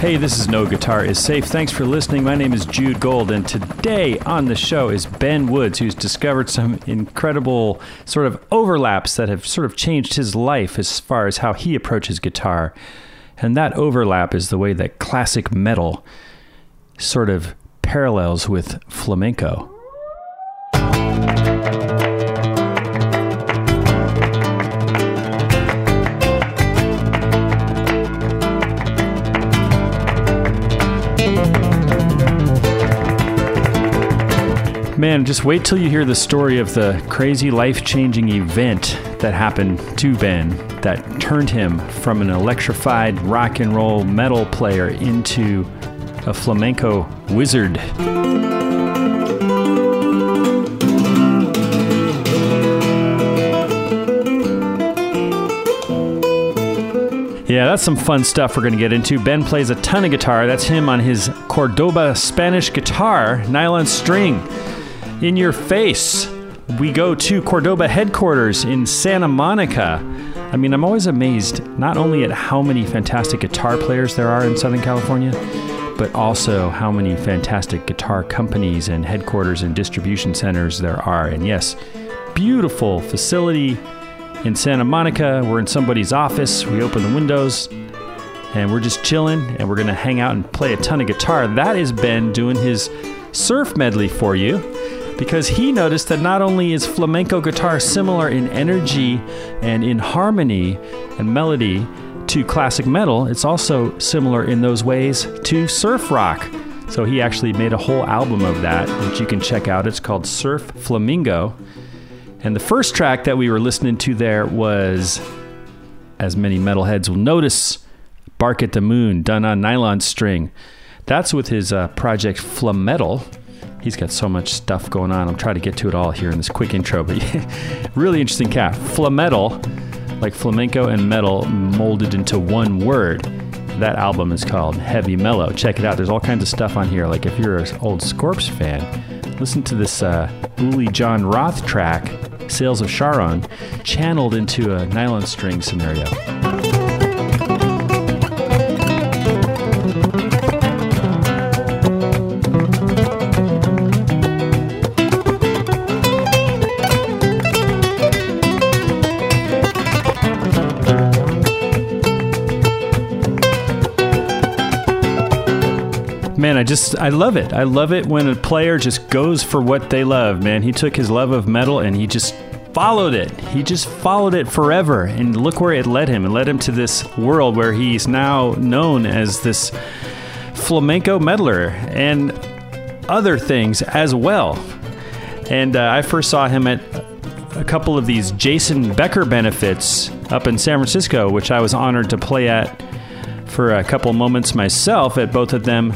Hey, this is No Guitar is Safe. Thanks for listening. My name is Jude Gold, and today on the show is Ben Woods, who's discovered some incredible sort of overlaps that have sort of changed his life as far as how he approaches guitar. And that overlap is the way that classic metal sort of parallels with flamenco. Man, just wait till you hear the story of the crazy life changing event that happened to Ben that turned him from an electrified rock and roll metal player into a flamenco wizard. Yeah, that's some fun stuff we're going to get into. Ben plays a ton of guitar. That's him on his Cordoba Spanish guitar, nylon string. In your face. We go to Cordoba headquarters in Santa Monica. I mean, I'm always amazed not only at how many fantastic guitar players there are in Southern California, but also how many fantastic guitar companies and headquarters and distribution centers there are. And yes, beautiful facility in Santa Monica. We're in somebody's office. We open the windows and we're just chilling and we're going to hang out and play a ton of guitar. That is Ben doing his surf medley for you because he noticed that not only is flamenco guitar similar in energy and in harmony and melody to classic metal, it's also similar in those ways to surf rock. So he actually made a whole album of that, which you can check out. It's called Surf Flamingo. And the first track that we were listening to there was, as many metalheads will notice, Bark at the Moon, done on nylon string. That's with his uh, project Flametal. He's got so much stuff going on. I'm trying to get to it all here in this quick intro, but really interesting cat. Flametal, like flamenco and metal molded into one word. That album is called Heavy Mellow. Check it out. There's all kinds of stuff on here. Like if you're an old Scorps fan, listen to this uh, Uli Jon Roth track, Sails of Charon, channeled into a nylon string scenario. Man, I just I love it. I love it when a player just goes for what they love, man. He took his love of metal and he just followed it. He just followed it forever. And look where it led him. It led him to this world where he's now known as this flamenco meddler and other things as well. And uh, I first saw him at a couple of these Jason Becker benefits up in San Francisco, which I was honored to play at for a couple moments myself at both of them.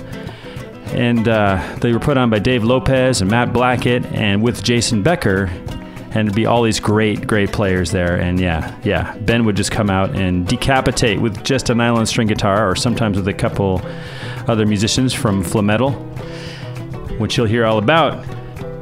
And uh, they were put on by Dave Lopez and Matt Blackett and with Jason Becker. And it'd be all these great, great players there. And yeah, yeah, Ben would just come out and decapitate with just a nylon string guitar or sometimes with a couple other musicians from Flametal, which you'll hear all about.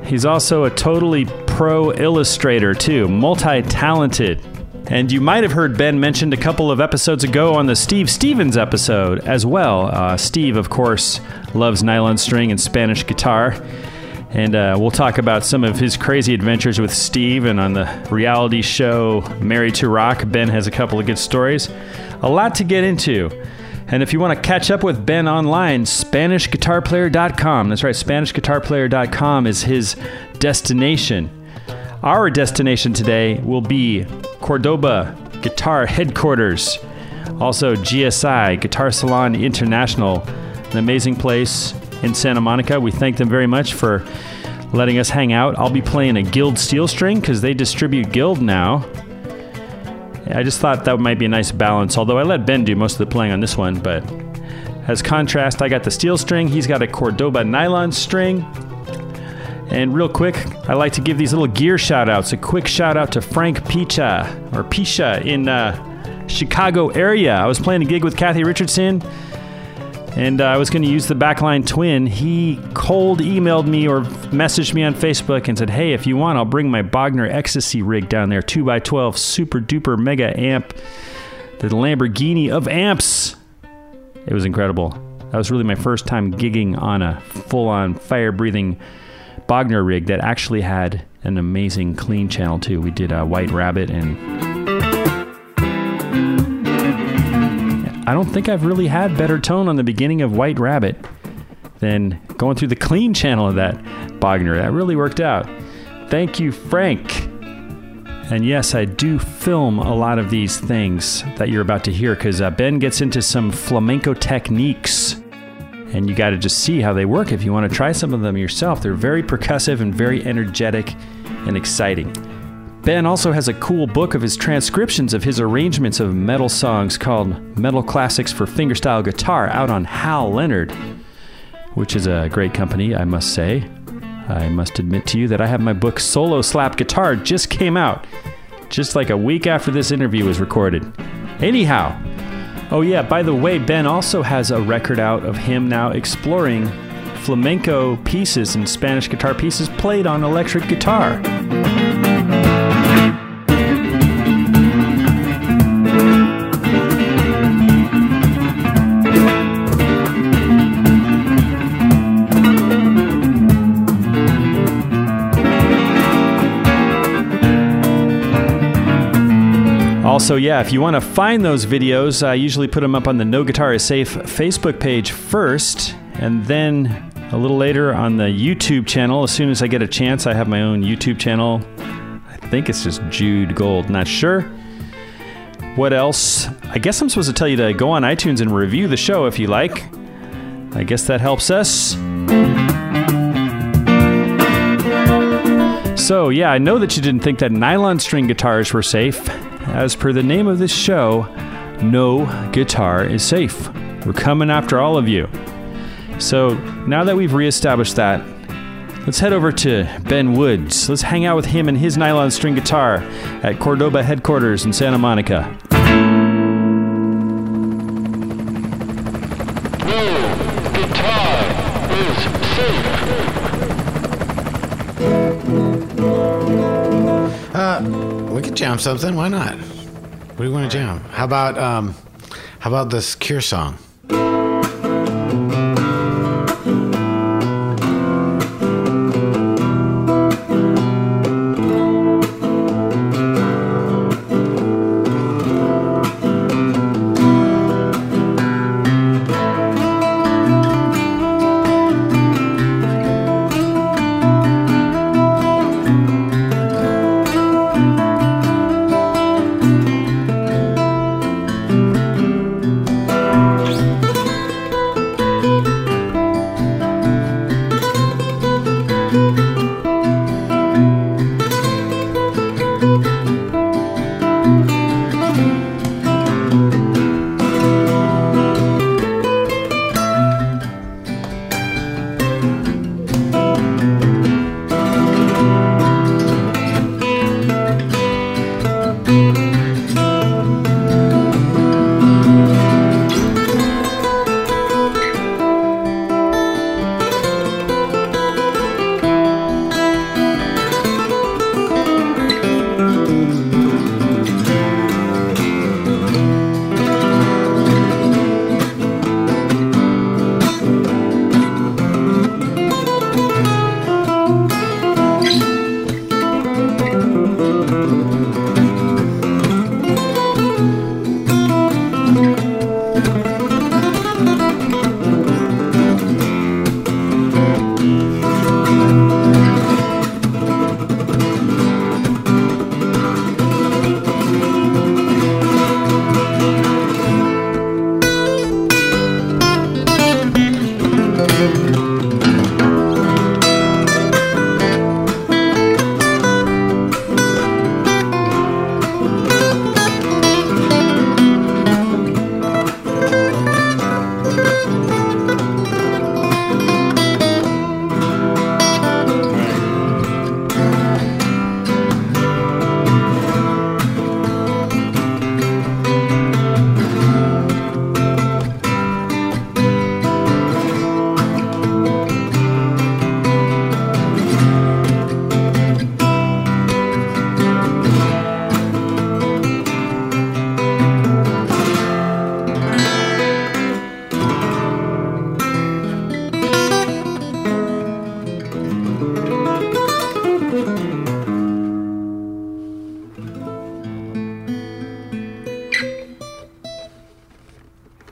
He's also a totally pro illustrator, too, multi talented. And you might have heard Ben mentioned a couple of episodes ago on the Steve Stevens episode as well. Uh, Steve, of course, loves nylon string and Spanish guitar. And uh, we'll talk about some of his crazy adventures with Steve and on the reality show Married to Rock. Ben has a couple of good stories. A lot to get into. And if you want to catch up with Ben online, SpanishGuitarPlayer.com. That's right, SpanishGuitarPlayer.com is his destination. Our destination today will be Cordoba Guitar Headquarters, also GSI, Guitar Salon International, an amazing place in Santa Monica. We thank them very much for letting us hang out. I'll be playing a Guild steel string because they distribute Guild now. I just thought that might be a nice balance, although I let Ben do most of the playing on this one, but as contrast, I got the steel string, he's got a Cordoba nylon string. And real quick, I like to give these little gear shout outs. A quick shout out to Frank Picha or Pisha in uh, Chicago area. I was playing a gig with Cathy Richardson and uh, I was going to use the backline twin. He cold emailed me or messaged me on Facebook and said, "Hey, if you want, I'll bring my Bogner Ecstasy rig down there, two x twelve, super duper mega amp, the Lamborghini of amps." It was incredible. That was really my first time gigging on a full-on fire-breathing Bogner rig that actually had an amazing clean channel too. We did a White Rabbit and I don't think I've really had better tone on the beginning of White Rabbit than going through the clean channel of that Bogner. That really worked out. Thank you, Frank. And yes, I do film a lot of these things that you're about to hear because uh, Ben gets into some flamenco techniques. And you got to just see how they work if you want to try some of them yourself. They're very percussive and very energetic and exciting. Ben also has a cool book of his transcriptions of his arrangements of metal songs called Metal Classics for Fingerstyle Guitar out on Hal Leonard, which is a great company, I must say. I must admit to you that I have my book Solo Slap Guitar just came out, just like a week after this interview was recorded. Anyhow, oh yeah, by the way, Ben also has a record out of him now exploring flamenco pieces and Spanish guitar pieces played on electric guitar. Also, yeah, if you want to find those videos, I usually put them up on the No Guitar is Safe Facebook page first, and then a little later on the YouTube channel. As soon as I get a chance, I have my own YouTube channel. I think it's just Jude Gold, not sure. What else? I guess I'm supposed to tell you to go on iTunes and review the show if you like. I guess that helps us. So, yeah, I know that you didn't think that nylon string guitars were safe. As per the name of this show, no guitar is safe. We're coming after all of you. So now that we've reestablished that, let's head over to Ben Woods. Let's hang out with him and his nylon string guitar at Cordoba headquarters in Santa Monica. Jam something. Why not? What do you want to jam? How about um, how about this Cure song?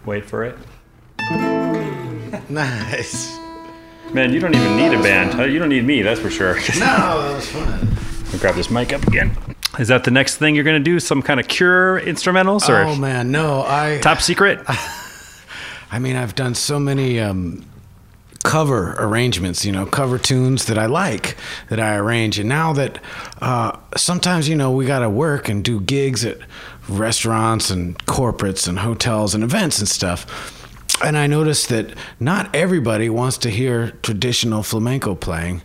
Wait for it. Nice. Man, you don't even need a band. huh? You don't need me, that's for sure. No, that was fun. I'll grab this mic up again. Is that the next thing you're going to do? Some kind of cure instrumentals or Oh man, no, I top secret? I mean, I've done so many um, cover arrangements, you know, cover tunes that I like that I arrange. And now that uh, sometimes, you know, we got to work and do gigs at restaurants and corporates and hotels and events and stuff. And I noticed that not everybody wants to hear traditional flamenco playing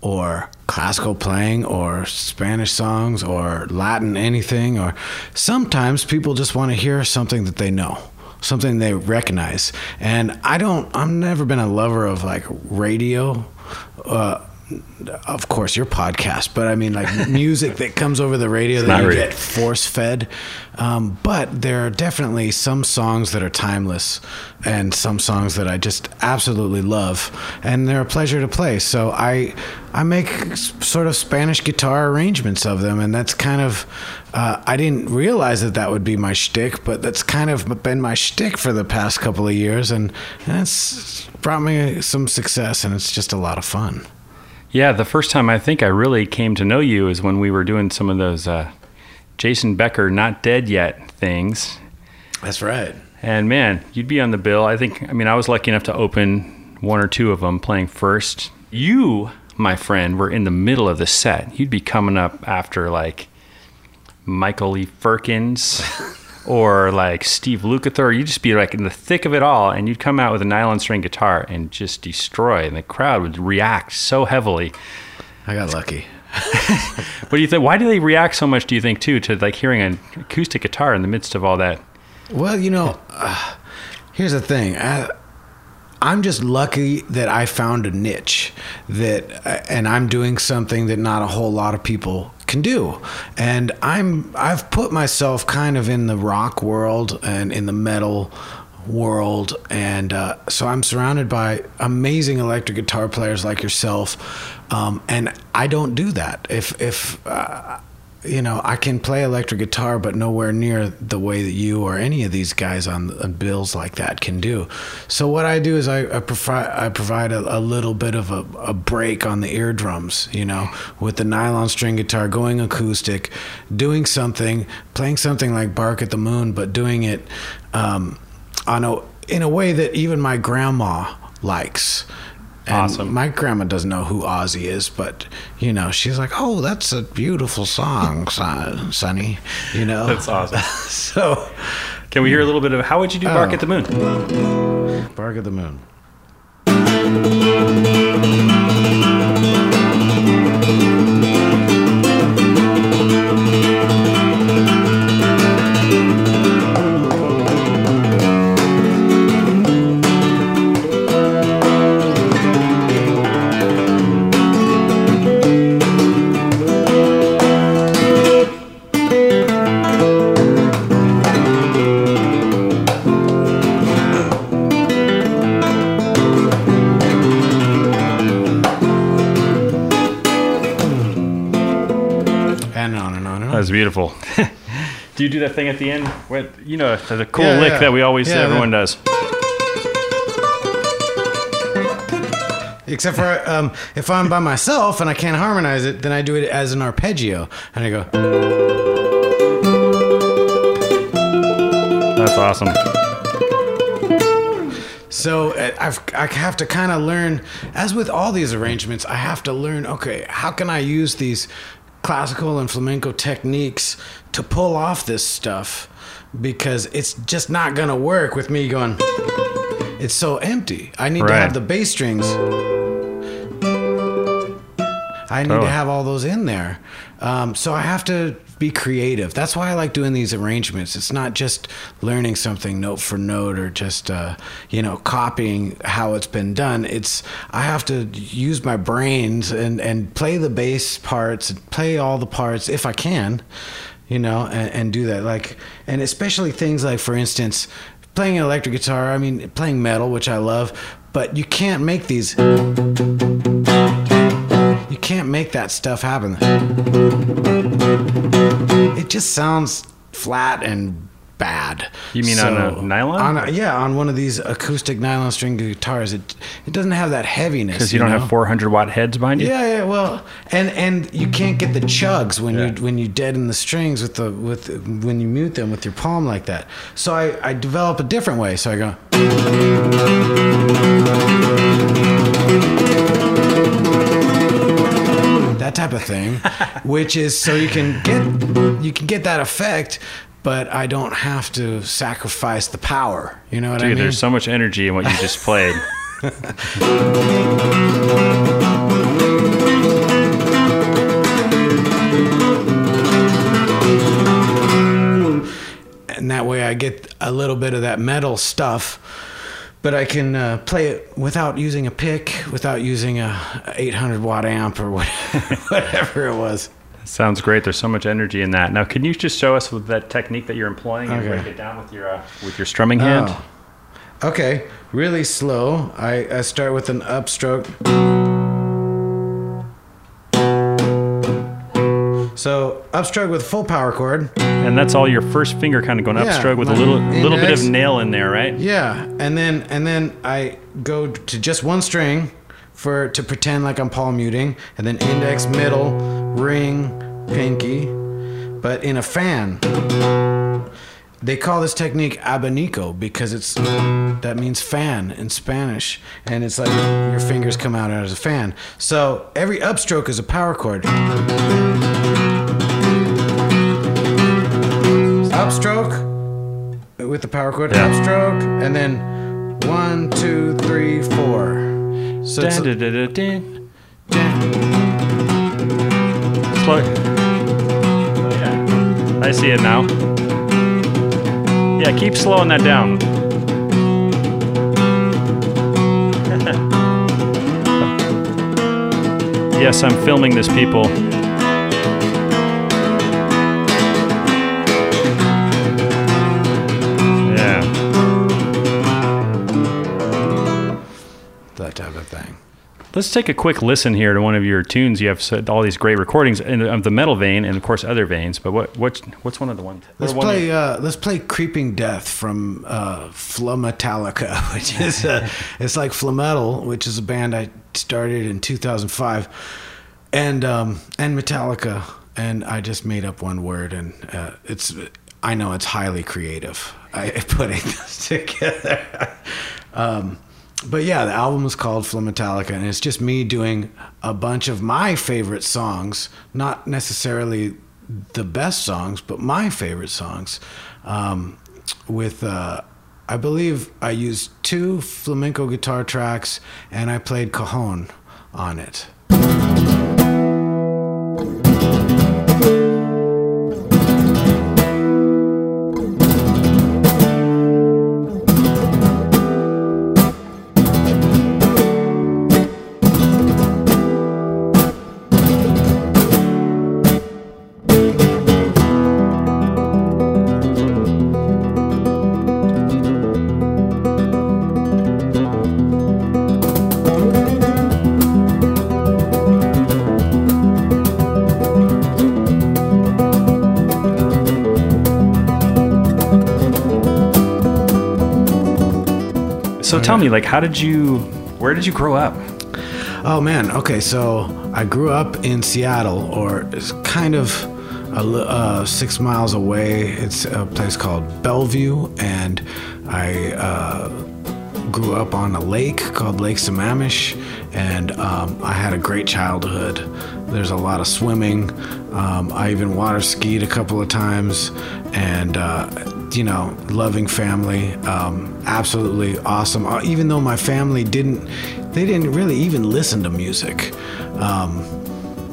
or classical playing or Spanish songs or Latin anything or sometimes people just want to hear something that they know something they recognize. And I don't, I've never been a lover of like radio. Uh, of course, your podcast, but I mean, like music that comes over the radio that you really. get force fed. Um, but there are definitely some songs that are timeless and some songs that I just absolutely love. And they're a pleasure to play. So I, I make sort of Spanish guitar arrangements of them. And that's kind of, uh, I didn't realize that that would be my shtick, but that's kind of been my shtick for the past couple of years. And that's brought me some success and it's just a lot of fun. Yeah, the first time I think I really came to know you is when we were doing some of those uh, Jason Becker not dead yet things. That's right. And man, you'd be on the bill. I think, I mean, I was lucky enough to open one or two of them playing first. You, my friend, were in the middle of the set. You'd be coming up after like Michael E. Firkins or like Steve Lukather. You'd just be like in the thick of it all, and you'd come out with a nylon string guitar and just destroy. And the crowd would react so heavily. I got lucky. What do you think? Why do they react so much? Do you think too to like hearing an acoustic guitar in the midst of all that? Well, you know, uh, here's the thing. I, I'm just lucky that I found a niche that, and I'm doing something that not a whole lot of people can do. And I'm, I've put myself kind of in the rock world and in the metal world, and uh, so I'm surrounded by amazing electric guitar players like yourself. Um, and I don't do that. If if uh, you know, I can play electric guitar, but nowhere near the way that you or any of these guys on, on bills like that can do. So what I do is I, I provide I provide a, a little bit of a, a break on the eardrums, you know, with the nylon string guitar going acoustic, doing something, playing something like "Bark at the Moon," but doing it um, on a in a way that even my grandma likes. Awesome. My grandma doesn't know who Ozzy is, but you know, she's like, "Oh, that's a beautiful song, son, Sonny." You know, That's awesome. so, Can we hear a little bit of how would you do Bark Oh. at the Moon? Bark at the Moon. Beautiful. do you do that thing at the end? What you know, the cool Yeah, lick yeah. that we always Yeah, everyone yeah. does. Except for um, if I'm by myself and I can't harmonize it, then I do it as an arpeggio, and I go. That's awesome. So uh, I've, I have to kind of learn, as with all these arrangements, I have to learn, okay, how can I use these classical and flamenco techniques to pull off this stuff? Because it's just not going to work with me going, it's so empty. I need to have the bass strings. I need Totally. to have all those in there. Um, so I have to be creative. That's why I like doing these arrangements. It's not just learning something note for note or just uh, you know copying how it's been done. It's I have to use my brains and and play the bass parts, play all the parts if I can, you know, and, and do that. Like and especially things like, for instance, playing an electric guitar. I mean, playing metal, which I love, but you can't make these. You can't make that stuff happen. It just sounds flat and bad. You mean on a nylon? On a, yeah, on one of these acoustic nylon string guitars, it it doesn't have that heaviness. Because you, don't know? have 400 watt heads behind you. Yeah, yeah, well, and and you can't get the chugs when Yeah. you when you deaden the strings with the with when you mute them with your palm like that. So I I develop a different way. So I go. Type of thing, which is so you can get you can get that effect, but I don't have to sacrifice the power. You know what I Dude, mean? there's so much energy in what you just played. and that way I get a little bit of that metal stuff. But I can uh, play it without using a pick, without using a 800 watt amp or whatever, whatever it was. Sounds great. There's so much energy in that. Now, can you just show us with that technique that you're employing and break it down with your uh, with your strumming hand? Oh. Okay, really slow. I, I start with an upstroke. So upstroke with full power chord. And that's all your first finger kind of going Yeah, upstroke with a my little little bit of nail in there, right? Yeah, and then and then I go to just one string for to pretend like I'm palm muting, and then index, middle, ring, pinky, but in a fan. They call this technique abanico because it's that means fan in Spanish, and it's like your fingers come out as a fan. So every upstroke is a power chord. Upstroke with the power chord, Yeah. upstroke, and then one, two, three, four. So it's Dun-dun-dun-dun-dun. Slow. Oh, yeah. I see it now. Yeah, keep slowing that down. yes, I'm filming this, people. Let's take a quick listen here to one of your tunes. You have said all these great recordings in of the metal vein, and of course other veins. But what what's what's one of the ones? Let's one play. Uh, let's play "Creeping Death" from uh, which is uh, it's like Flametal, which is a band I started in 2005, and um, and Metallica, and I just made up one word, and uh, it's I know it's highly creative. I putting this together. um, but yeah, the album is called Flametallica, and it's just me doing a bunch of my favorite songs, not necessarily the best songs, but my favorite songs. Um, with, uh, I believe I used two flamenco guitar tracks, and I played cajon on it. Tell me, like, how did you? Where did you grow up? Oh man, okay, so I grew up in Seattle, or it's kind of a, uh, six miles away. It's a place called Bellevue, and I uh, grew up on a lake called Lake Sammamish, and um, I had a great childhood. There's a lot of swimming. Um, I even water skied a couple of times, and uh, you know, loving family, um, absolutely awesome. Uh, even though my family didn't, they didn't really even listen to music. Um,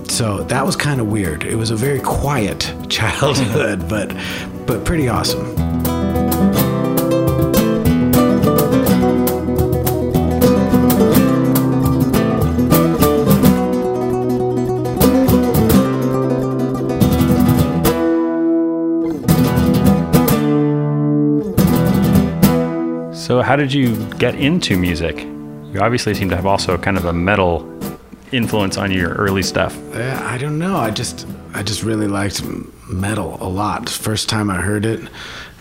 so that was kind of weird. It was a very quiet childhood, but but pretty awesome. How did you get into music? You obviously seem to have also kind of a metal influence on your early stuff? Yeah, I don't know. I just I just really liked metal a lot. First time I heard it,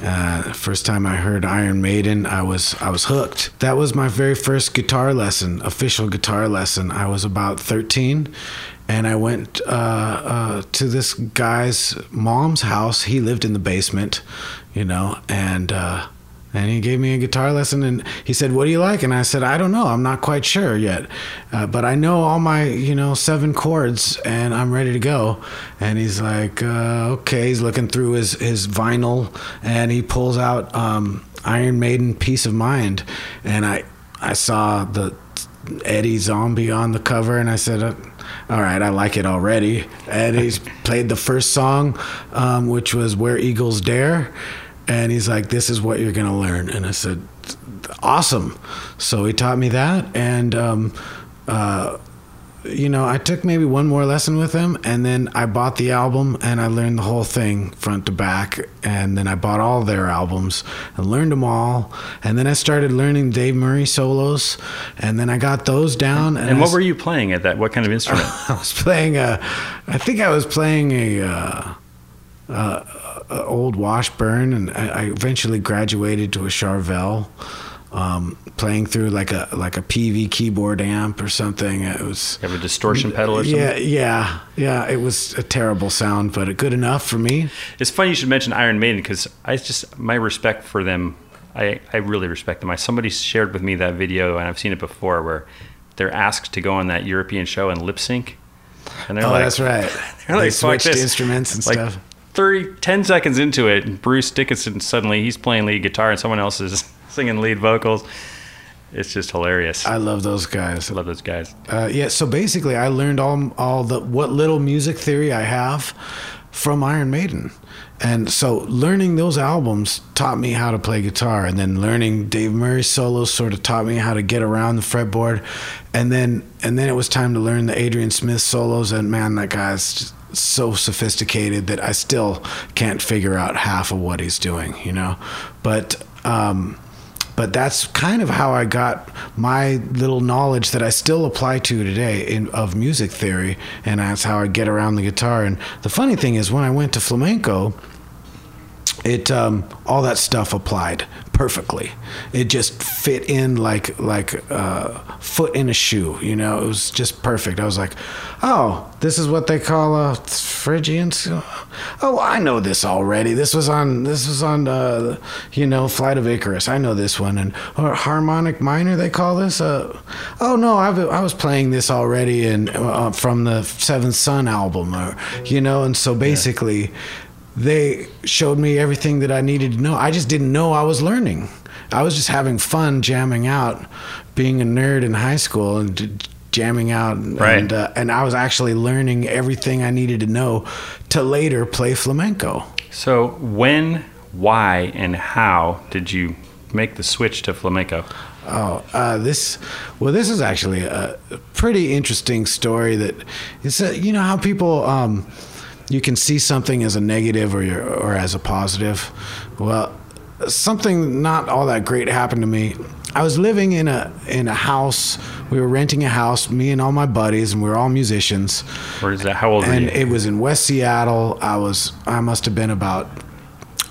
uh, first time I heard Iron Maiden, I was I was hooked. That was my very first guitar lesson, official guitar lesson. I was about 13, and I went uh, uh, to this guy's mom's house. He lived in the basement, you know, and uh, and he gave me a guitar lesson and he said what do you like? And i said i don't know. I'm not quite sure yet. Uh, but i know all my you know seven chords and i'm ready to go. And he's like uh, okay. He's looking through his, his vinyl and he pulls out um, iron maiden piece of mind. And i i saw the eddie zombie on the cover and i said uh, all right, I like it already. And he's played the first song, um, which was Where Eagles Dare and he's like, "This is what you're gonna learn." And I said, "Awesome!" So he taught me that, and um, uh, you know, I took maybe one more lesson with him, and then I bought the album and I learned the whole thing front to back. And then I bought all their albums and learned them all. And then I started learning Dave Murray solos, and then I got those down. And, and what were you playing at that? What kind of instrument? I was playing a, I think I was playing a. Uh, uh, old Washburn, and I, I, eventually graduated to a Charvel. Um, playing through like a like a Peavey keyboard amp or something. It was you have a distortion pedal or something. Yeah, yeah, yeah. It was a terrible sound, but good enough for me. It's funny you should mention Iron Maiden because I just my respect for them. I, I really respect them. I, somebody shared with me that video, and I've seen it before, where they're asked to go on that European show and lip sync. And they're oh, like, that's right. They're they like, switched instruments and like, stuff. 30, 10 seconds into it, Bruce Dickinson suddenly he's playing lead guitar and someone else is singing lead vocals. It's just hilarious. I love those guys. I love those guys. Uh, yeah. So basically, I learned all all the what little music theory I have from Iron Maiden. And so learning those albums taught me how to play guitar and then learning Dave Murray solos sort of taught me how to get around the fretboard. And then and then it was time to learn the Adrian Smith solos and man that guy's just, so sophisticated that I still can't figure out half of what he's doing, you know. But um, but that's kind of how I got my little knowledge that I still apply to today in, of music theory, and that's how I get around the guitar. And the funny thing is, when I went to flamenco, it um, all that stuff applied perfectly. It just fit in like like a uh, foot in a shoe. You know, it was just perfect. I was like, oh, this is what they call a Phrygian. Oh, I know this already. This was on this was on uh, you know Flight of Icarus. I know this one and or harmonic minor. They call this. Uh, oh no, I've, I was playing this already and uh, from the Seventh Son album, or you know. And so basically. Yeah they showed me everything that I needed to know. I just didn't know I was learning. I was just having fun jamming out, being a nerd in high school and jamming out, right. and uh, and I was actually learning everything I needed to know to later play flamenco. So when, why, and how did you make the switch to flamenco? Oh, uh, this well, this is actually a pretty interesting story. That is, uh, you know how people. Um, you can see something as a negative or or as a positive. Well, something not all that great happened to me. I was living in a in a house. We were renting a house, me and all my buddies, and we were all musicians. Where is that? How old and were you? it was in West Seattle. I was I must have been about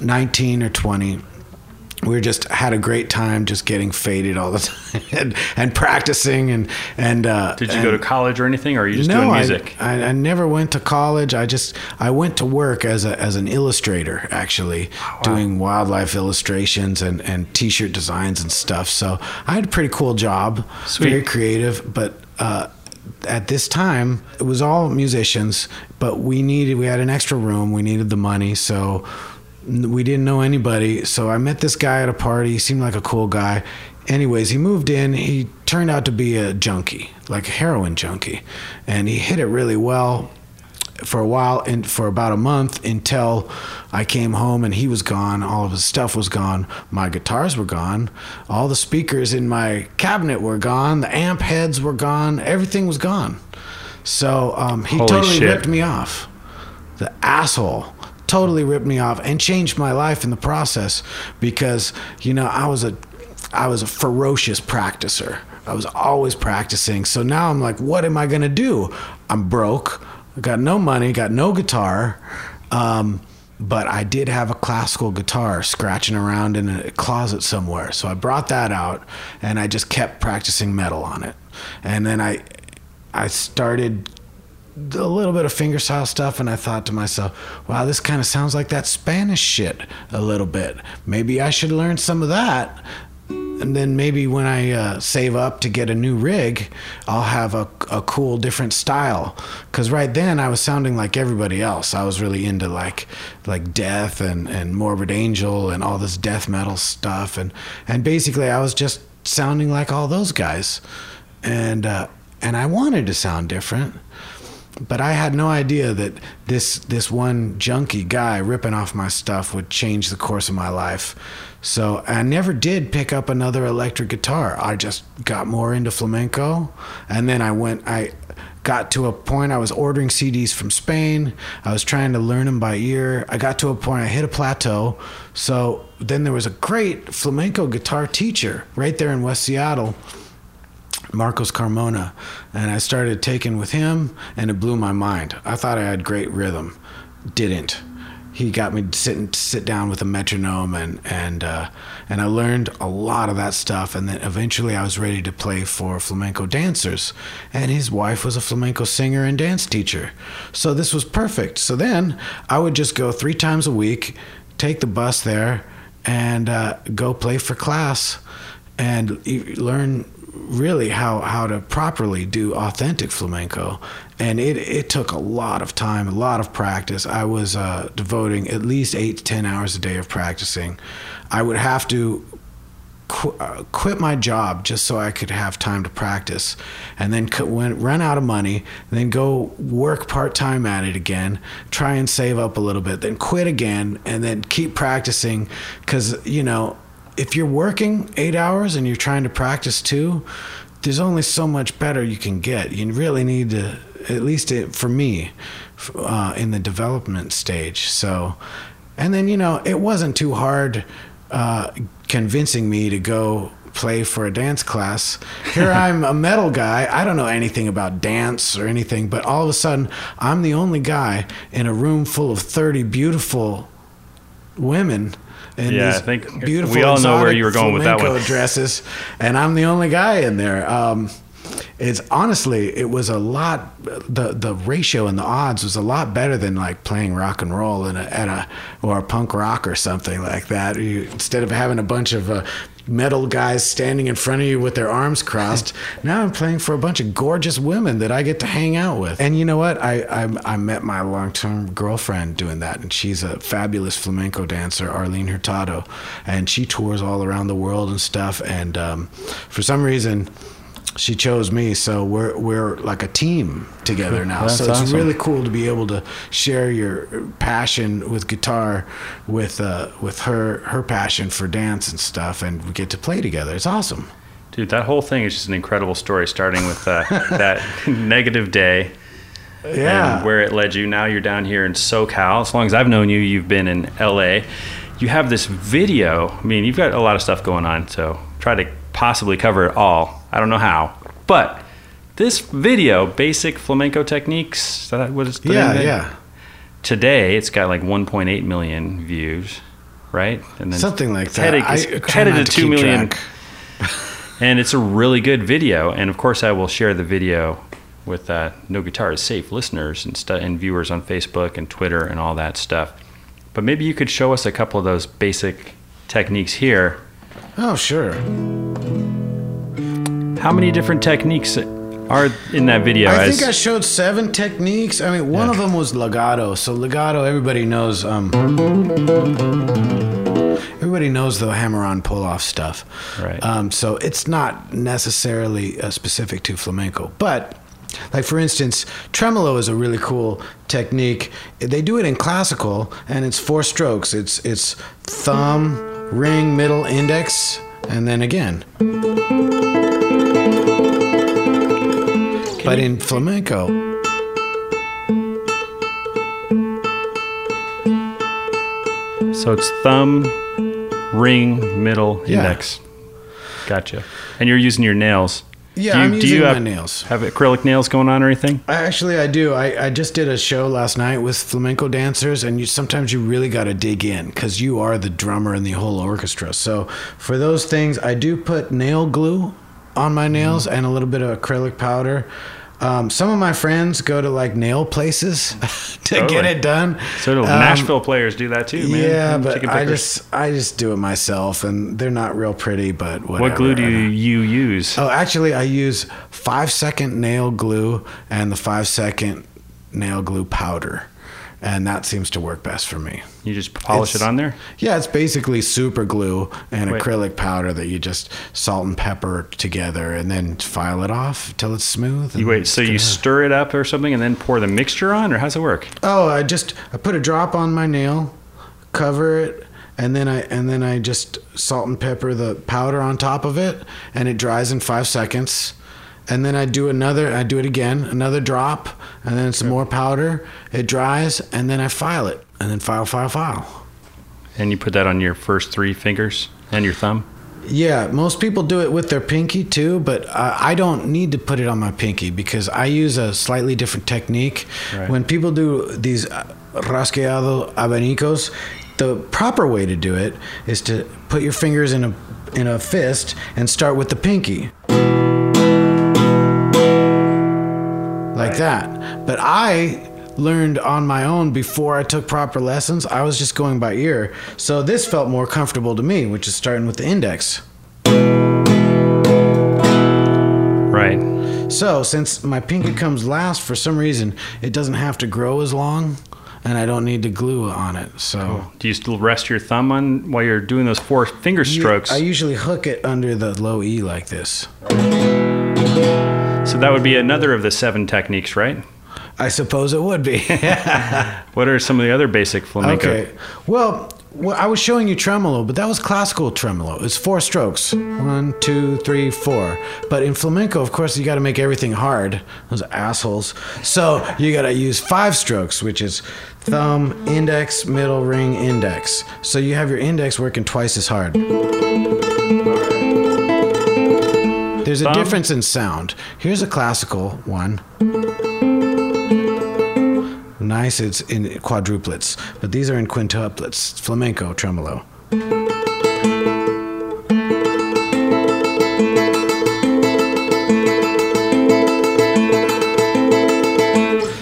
19 or 20 we just had a great time just getting faded all the time and, and practicing and and uh, did you and, go to college or anything or are you just no, doing music? I, I, I, never went to college. I just i went to work as a as an illustrator actually wow. doing wildlife illustrations and and t-shirt designs and stuff. So i had a pretty cool job Sweet. very creative but uh, at this time it was all musicians but we needed we had an extra room. We needed the money. So we didn't know anybody. So I met this guy at a party. He seemed like a cool guy. Anyways, he moved in. He turned out to be a junkie, like a heroin junkie. And he hit it really well for a while and for about a month until I came home and he was gone. All of his stuff was gone. My guitars were gone. All the speakers in my cabinet were gone. The amp heads were gone. Everything was gone. So um, he Holy totally shit. ripped me off. The asshole totally ripped me off and changed my life in the process because you know I was a I was a ferocious practicer I was always practicing. So now I'm like, what am I gonna do? I'm broke. I got no money. Got no guitar. Um, but I did have a classical guitar scratching around in a closet somewhere. So I brought that out and I just kept practicing metal on it. And then I I started a little bit of fingerstyle stuff and I thought to myself, wow, this kind of sounds like that Spanish shit a little bit. Maybe I should learn some of that. And then maybe when I uh, save up to get a new rig, I'll have a, a cool different style. Cause right then I was sounding like everybody else. I was really into like like death and, and morbid angel and all this death metal stuff. And and basically I was just sounding like all those guys. And uh, and I wanted to sound different but I had no idea that this this one junky guy ripping off my stuff would change the course of my life. So I never did pick up another electric guitar. I just got more into flamenco, and then I went. I got to a point I was ordering CDs from Spain. I was trying to learn them by ear. I got to a point I hit a plateau. So then there was a great flamenco guitar teacher right there in West Seattle Marcos Carmona, and I started taking with him, and it blew my mind. I thought I had great rhythm, didn't. He got me to sit and sit down with a metronome, and and uh, and I learned a lot of that stuff. And then eventually, I was ready to play for flamenco dancers, and his wife was a flamenco singer and dance teacher, so this was perfect. So then I would just go three times a week, take the bus there, and uh, go play for class, and learn really how how to properly do authentic flamenco. And it it took a lot of time a lot of practice. I was uh, devoting at least 8 to 10 hours a day of practicing. I would have to qu- uh, quit my job just so i could have time to practice and then c- when, run out of money then go work part-time at it again try and save up a little bit then quit again and then keep practicing. Because you know if you're working eight hours and you're trying to practice two, there's only so much better you can get. You really need to, at least it, for me, uh, in the development stage. So, and then, you know, it wasn't too hard uh, convincing me to go play for a dance class. Here I'm a metal guy. I don't know anything about dance or anything, but all of a sudden I'm the only guy in a room full of 30 beautiful women and yeah, I think beautiful. We all know where you were going with that one. Dresses, and I'm the only guy in there. Um, it's honestly, it was a lot. The the ratio and the odds was a lot better than like playing rock and roll in a, at a or a punk rock or something like that. You, instead of having a bunch of uh, metal guys standing in front of you with their arms crossed. now I'm playing for a bunch of gorgeous women that I get to hang out with. And you know what? I I, I met my long term girlfriend doing that, and she's a fabulous flamenco dancer, Arlene Hurtado, and she tours all around the world and stuff. And um, for some reason she chose me, so we're we're like a team together now. That's so it's awesome. really cool to be able to share your passion with guitar with uh, with her her passion for dance and stuff, and we get to play together. It's awesome. Dude, that whole thing is just an incredible story, starting with uh, that negative day. Yeah. And where it led you. Now you're down here in SoCal. As long as I've known you, you've been in LA. You have this video. I mean, you've got a lot of stuff going on, so try to possibly cover it all. I don't know how, but this video, basic flamenco techniques. That was yeah, yeah. Today, it's got like 1.8 million views, right? And then something like that. Headed, headed to, to two million. and it's a really good video. And of course, I will share the video with uh, No Guitar is Safe listeners and, stu- and viewers on Facebook and Twitter and all that stuff. But maybe you could show us a couple of those basic techniques here Oh, sure. How many different techniques are in that video? I think I showed seven techniques. I mean, one yeah. of them was legato. So legato, everybody knows. Um, everybody knows the hammer-on pull-off stuff. Right. Um, so it's not necessarily uh, specific to flamenco, but like for instance, tremolo is a really cool technique. They do it in classical, and it's four strokes. It's it's thumb ring, middle, index, and then again. But in flamenco, so it's thumb, ring, middle, yeah. index. Gotcha. And you're using your nails Yeah, do you, I'm using you my have, nails. have acrylic nails going on or anything? I Actually, I do. I, I just did a show last night with flamenco dancers, and you sometimes you really got to dig in because you are the drummer in the whole orchestra. So for those things, I do put nail glue on my nails and a little bit of acrylic powder. Um, some of my friends go to like nail places to get it done. So do Um, Nashville players do that too, man. Yeah, but I just I just do it myself, and they're not real pretty. But whatever. What glue do you use? Oh, actually, I use five second nail glue and the five second nail glue powder, and that seems to work best for me. You just polish It's- it on there? Yeah, it's basically super glue and Wait. acrylic powder that you just salt and pepper together, and then file it off till it's smooth. You wait, so you stir it up or something and then pour the mixture on, or how's it work? Oh, I just I put a drop on my nail, cover it, and then I and then I just salt and pepper the powder on top of it, and it dries in five seconds. And then I do another, I do it again, another drop, and then some more powder. It dries, and then I file it, and then file, file, file. And you put that on your first three fingers and your thumb? Yeah, most people do it with their pinky too, but uh, I don't need to put it on my pinky because I use a slightly different technique. Right. When people do these uh, rasgueado abanicos, the proper way to do it is to put your fingers in a in a fist and start with the pinky. Like that. But I learned on my own before I took proper lessons. I was just going by ear. So this felt more comfortable to me, which is starting with the index. Right. So, since my pinky comes last, for some reason, it doesn't have to grow as long, and I don't need to glue on it. So, Do you still rest your thumb on while you're doing those four finger strokes? I usually hook it under the low E like this. So that would be another of the seven techniques, right? I suppose it would be. What are some of the other basic flamenco? okay. Well, well, I was showing you tremolo, but that was classical tremolo. It's four strokes. One, two, three, four. But in flamenco, of course, you got to make everything hard. Those assholes. So you got to use five strokes, which is thumb, index, middle, ring, index. So you have your index working twice as hard. There's a difference in sound. Here's a classical one. Nice, it's in quadruplets, but these are in quintuplets. Flamenco tremolo.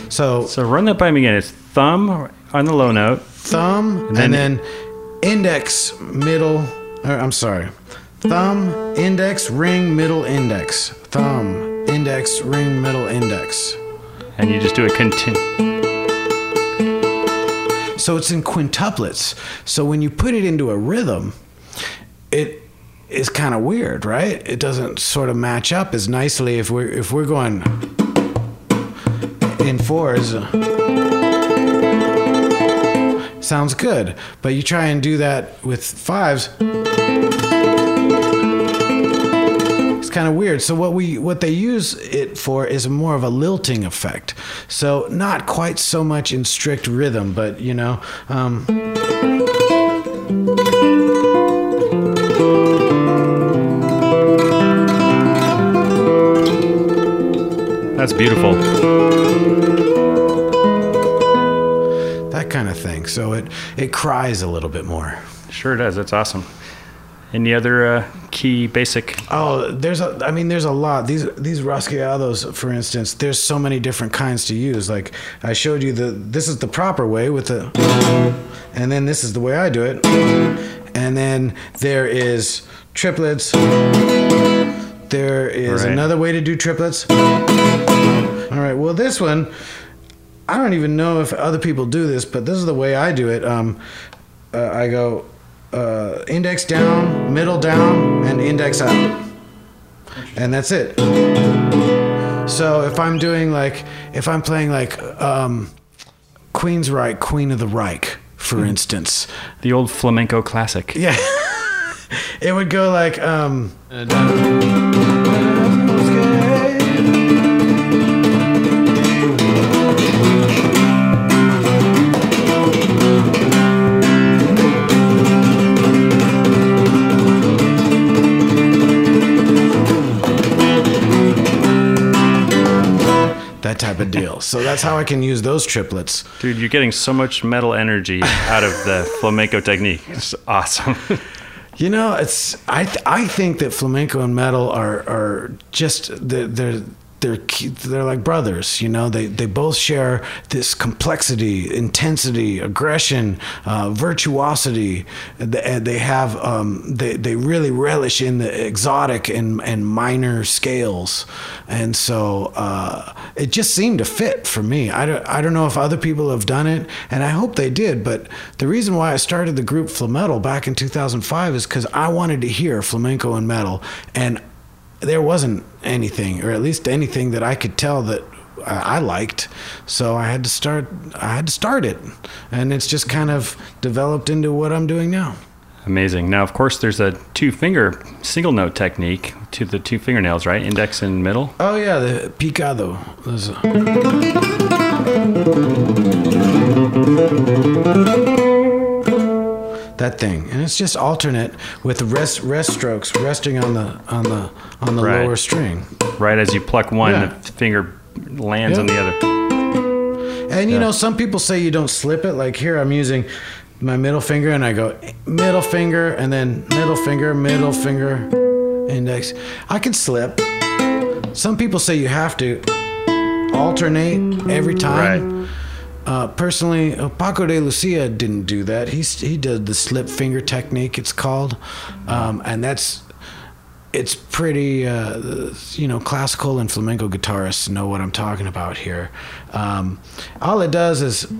So So run that by me again. It's thumb on the low note. thumb and then- then, index, middle. Or, I'm sorry, thumb, index, ring, middle, index. Thumb, index, ring, middle, index. And you just do a continu So it's in quintuplets. So when you put it into a rhythm, it is kind of weird, right? It doesn't sort of match up as nicely if we're if we're going in fours. Sounds good, but you try and do that with fives. Kind of weird. So what we what they use it for is more of a lilting effect. So not quite so much in strict rhythm, but you know, um, That's beautiful. that kind of thing. So it it cries a little bit more. Sure does. That's awesome. Any other uh, key basic? Oh, there's a. I mean, there's a lot. These these rasgueados, for instance, there's so many different kinds to use. Like I showed you the. This is the proper way with the, and then this is the way I do it, and then there is triplets. There is Right. another way to do triplets. All right. Well, this one, I don't even know if other people do this, but this is the way I do it. Um, uh, I go uh, index down, middle down, and index up, and that's it. So if I'm doing like, if I'm playing like um, Queensrÿche, Queen of the Reich, for instance, The old flamenco classic. yeah, it would go like. Um, deal. So that's how I can use those triplets. Dude, you're getting so much metal energy out of the flamenco technique. It's awesome. You know, it's I th- I think that flamenco and metal are are just they're they're they're, they're like brothers, you know. They they both share this complexity, intensity, aggression, uh, virtuosity. They, they have um, they they really relish in the exotic and and minor scales, and so uh, it just seemed to fit for me. I don't I don't know if other people have done it, and I hope they did. But the reason why I started the group Flametal back in 2005 is because I wanted to hear flamenco and metal, and there wasn't anything, or at least anything that I could tell that I liked. So I had to start. I had to start it, and it's just kind of developed into what I'm doing now. Amazing. Now, of course, there's a two finger single note technique to the two fingernails, right? Index and middle. Oh yeah, the picado. That thing, and it's just alternate with rest rest strokes resting on the on the on the right. lower string. Right as you pluck one, yeah. the finger lands on the other. And you yeah. know, some people say you don't slip it. Like here, I'm using my middle finger, and I go middle finger, and then middle finger, middle finger, index. I can slip. Some people say you have to alternate every time. Right. Uh, personally, uh, Paco de Lucia didn't do that. He's, he did the slip finger technique, it's called. Um, and that's, it's pretty, uh, you know, classical and flamenco guitarists know what I'm talking about here. Um, all it does is,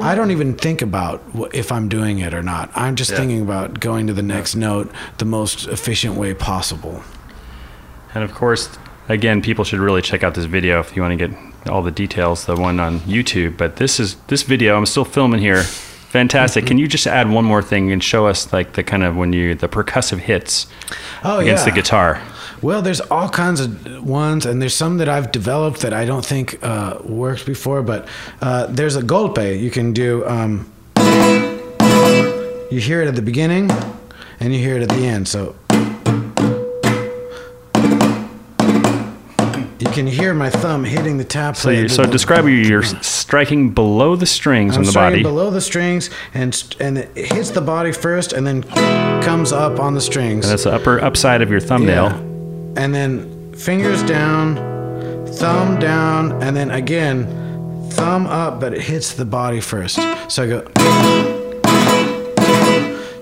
I don't even think about if I'm doing it or not. I'm just yeah. thinking about going to the next yeah. note the most efficient way possible. And of course, again, people should really check out this video if you want to get all the details, the one on YouTube. But this is this video. I'm still filming here. Fantastic. Can you just add one more thing and show us like the kind of when you the percussive hits oh, against yeah. the guitar? Well, there's all kinds of ones, and there's some that I've developed that I don't think uh, worked before. But uh, there's a golpe you can do. Um, you hear it at the beginning, and you hear it at the end. So can hear my thumb hitting the tap. So, you, so describe you. You're striking below the strings I'm on the body. below the strings, and and it hits the body first, and then comes up on the strings. And that's the upper upside of your thumbnail. Yeah. And then fingers down, thumb down, and then again, thumb up, but it hits the body first. So I go.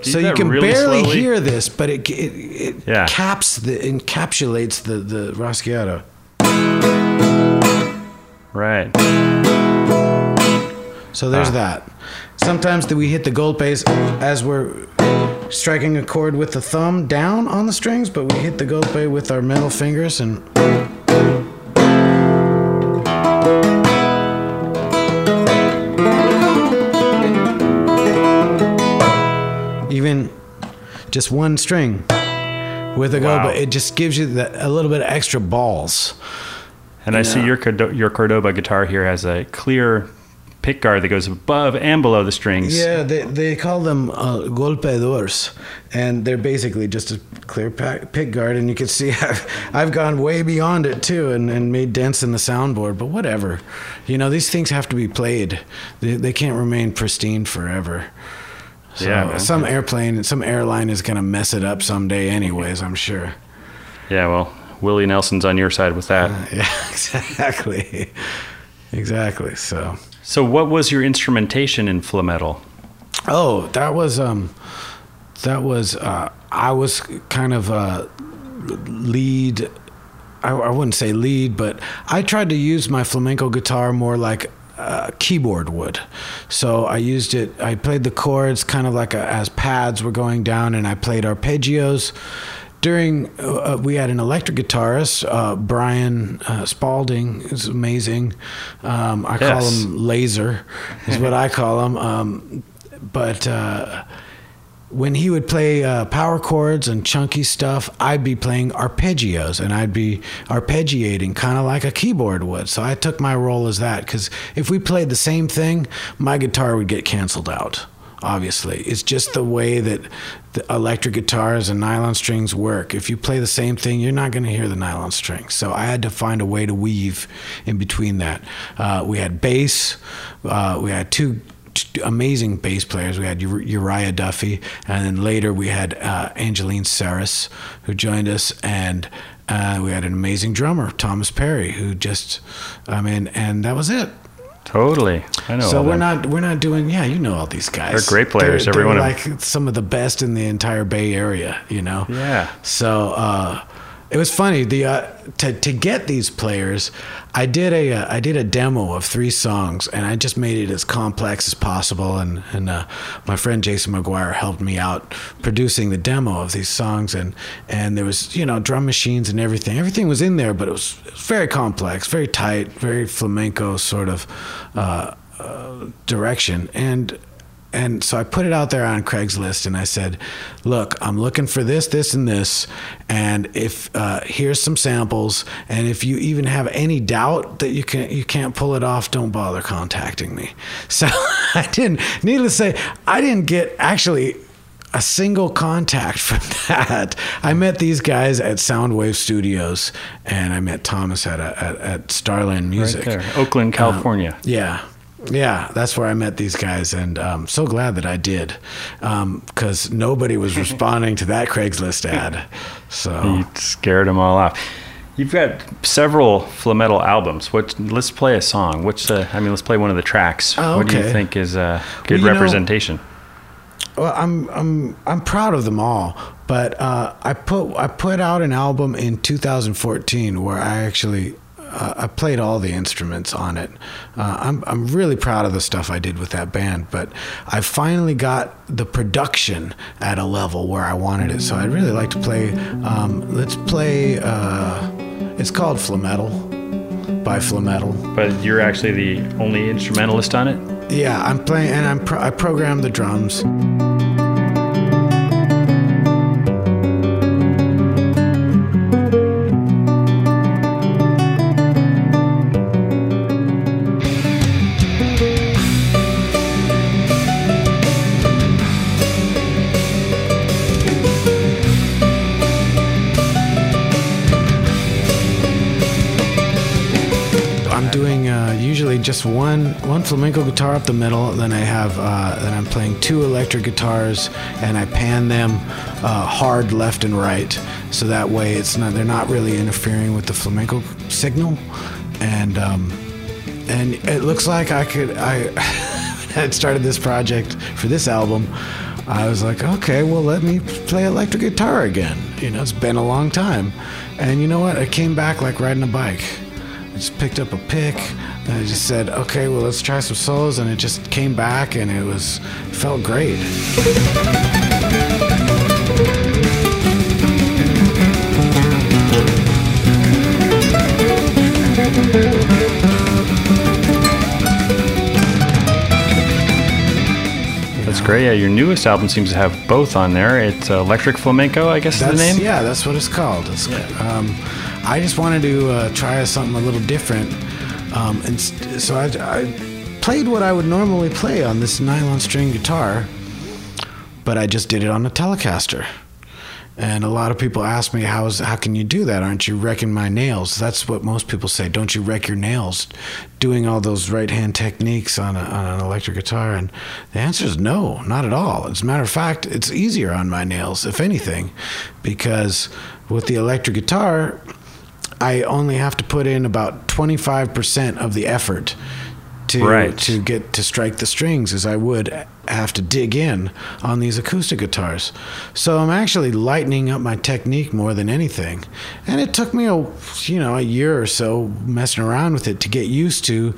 so you can really barely slowly? hear this, but it it, it yeah. caps the encapsulates the the rasgueado. Right. So there's ah. that. Sometimes we hit the golpes as we're striking a chord with the thumb down on the strings, but we hit the golpe with our middle fingers and. Even just one string with a wow. it just gives you that, a little bit of extra balls. And I see your your Cordoba guitar here has a clear pick guard that goes above and below the strings. Yeah, they, they call them uh, golpeadores, and they're basically just a clear pick guard. And you can see I've, I've gone way beyond it too, and, and made dents in the soundboard. But whatever, you know, these things have to be played. They, they can't remain pristine forever. So yeah, some airplane, some airline is gonna mess it up someday, anyways. I'm sure. Yeah, well, Willie Nelson's on your side with that. Uh, yeah, exactly, exactly. So, so what was your instrumentation in Flametal? Oh, that was um, that was uh, I was kind of a lead. I, I wouldn't say lead, but I tried to use my flamenco guitar more like uh, keyboard would. So I used it. I played the chords kind of like a, as pads were going down, and I played arpeggios during uh, we had an electric guitarist uh, Brian uh, Spalding is amazing um, I yes. call him Laser is what I call him um, but uh, when he would play uh, power chords and chunky stuff I'd be playing arpeggios and I'd be arpeggiating kind of like a keyboard would so I took my role as that because if we played the same thing my guitar would get canceled out obviously. It's just the way that the electric guitars and nylon strings work. If you play the same thing, you're not going to hear the nylon strings. So I had to find a way to weave in between that. Uh, we had bass, uh, we had two amazing bass players. We had Uriah Duffy, and then later we had uh, Angeline Saris, who joined us, and uh, we had an amazing drummer, Thomas Perry, who just, I mean, and that was it. Totally, I know. So we're them. not we're not doing. Yeah, you know all these guys. They're great players. They're, every they're like some of the best in the entire Bay Area. You know. Yeah. So uh, it was funny. The uh, to to get these players, I did a uh, I did a demo of three songs, and I just made it as complex as possible. And and uh, my friend Jason McGuire helped me out producing the demo of these songs, and and there was you know drum machines and everything. Everything was in there, but it was, it was very complex, very tight, very flamenco sort of uh, uh, direction, and and so I put it out there on Craigslist and I said, "Look, I'm looking for this, this, and this, and if uh, here's some samples, and if you even have any doubt that you can you can't pull it off, don't bother contacting me." So I didn't. Needless to say, I didn't get actually a single contact from that. I met these guys at Soundwave Studios, and I met Thomas at a, at, at Starland Music, right there, Oakland, California. Um, yeah, yeah, that's where I met these guys, and I'm um, so glad that I did, because um, nobody was responding to that Craigslist ad. So you scared them all off. You've got several Flametal albums. What? Let's play a song. Which? Uh, I mean, let's play one of the tracks. Oh, okay. What do you think is a good well, representation? Know, well, I'm I'm I'm proud of them all, but uh, I put I put out an album in 2014 where I actually uh, I played all the instruments on it. Uh, I'm I'm really proud of the stuff I did with that band, but I finally got the production at a level where I wanted it. So I'd really like to play. Um, let's play. Uh, it's called Flametal by Flametal. But you're actually the only instrumentalist on it. Yeah, I'm playing, and I'm pro- I programmed the drums. One one flamenco guitar up the middle. Then I have uh, then I'm playing two electric guitars, and I pan them uh, hard left and right, so that way it's not they're not really interfering with the flamenco signal, and um, and it looks like I could I had started this project for this album. I was like, okay, well, let me play electric guitar again. You know, it's been a long time. And you know what? I came back like riding a bike. I just picked up a pick. And I just said, okay, well, let's try some solos. And it just came back and it was, felt great. That's great. Yeah, your newest album seems to have both on there. It's uh, Electric Flamenco, I guess that's, is the name. Yeah, that's what it's called. It's, yeah. um, I just wanted to uh, try something a little different um, and so I, I played what I would normally play on this nylon string guitar, but I just did it on a Telecaster. And a lot of people ask me, "How's how can you do that? Aren't you wrecking my nails?" That's what most people say. Don't you wreck your nails doing all those right hand techniques on, a, on an electric guitar? And the answer is no, not at all. As a matter of fact, it's easier on my nails, if anything, because with the electric guitar, I only have to put in about 25% of the effort to right. to get to strike the strings as I would have to dig in on these acoustic guitars. So I'm actually lightening up my technique more than anything. And it took me a you know a year or so messing around with it to get used to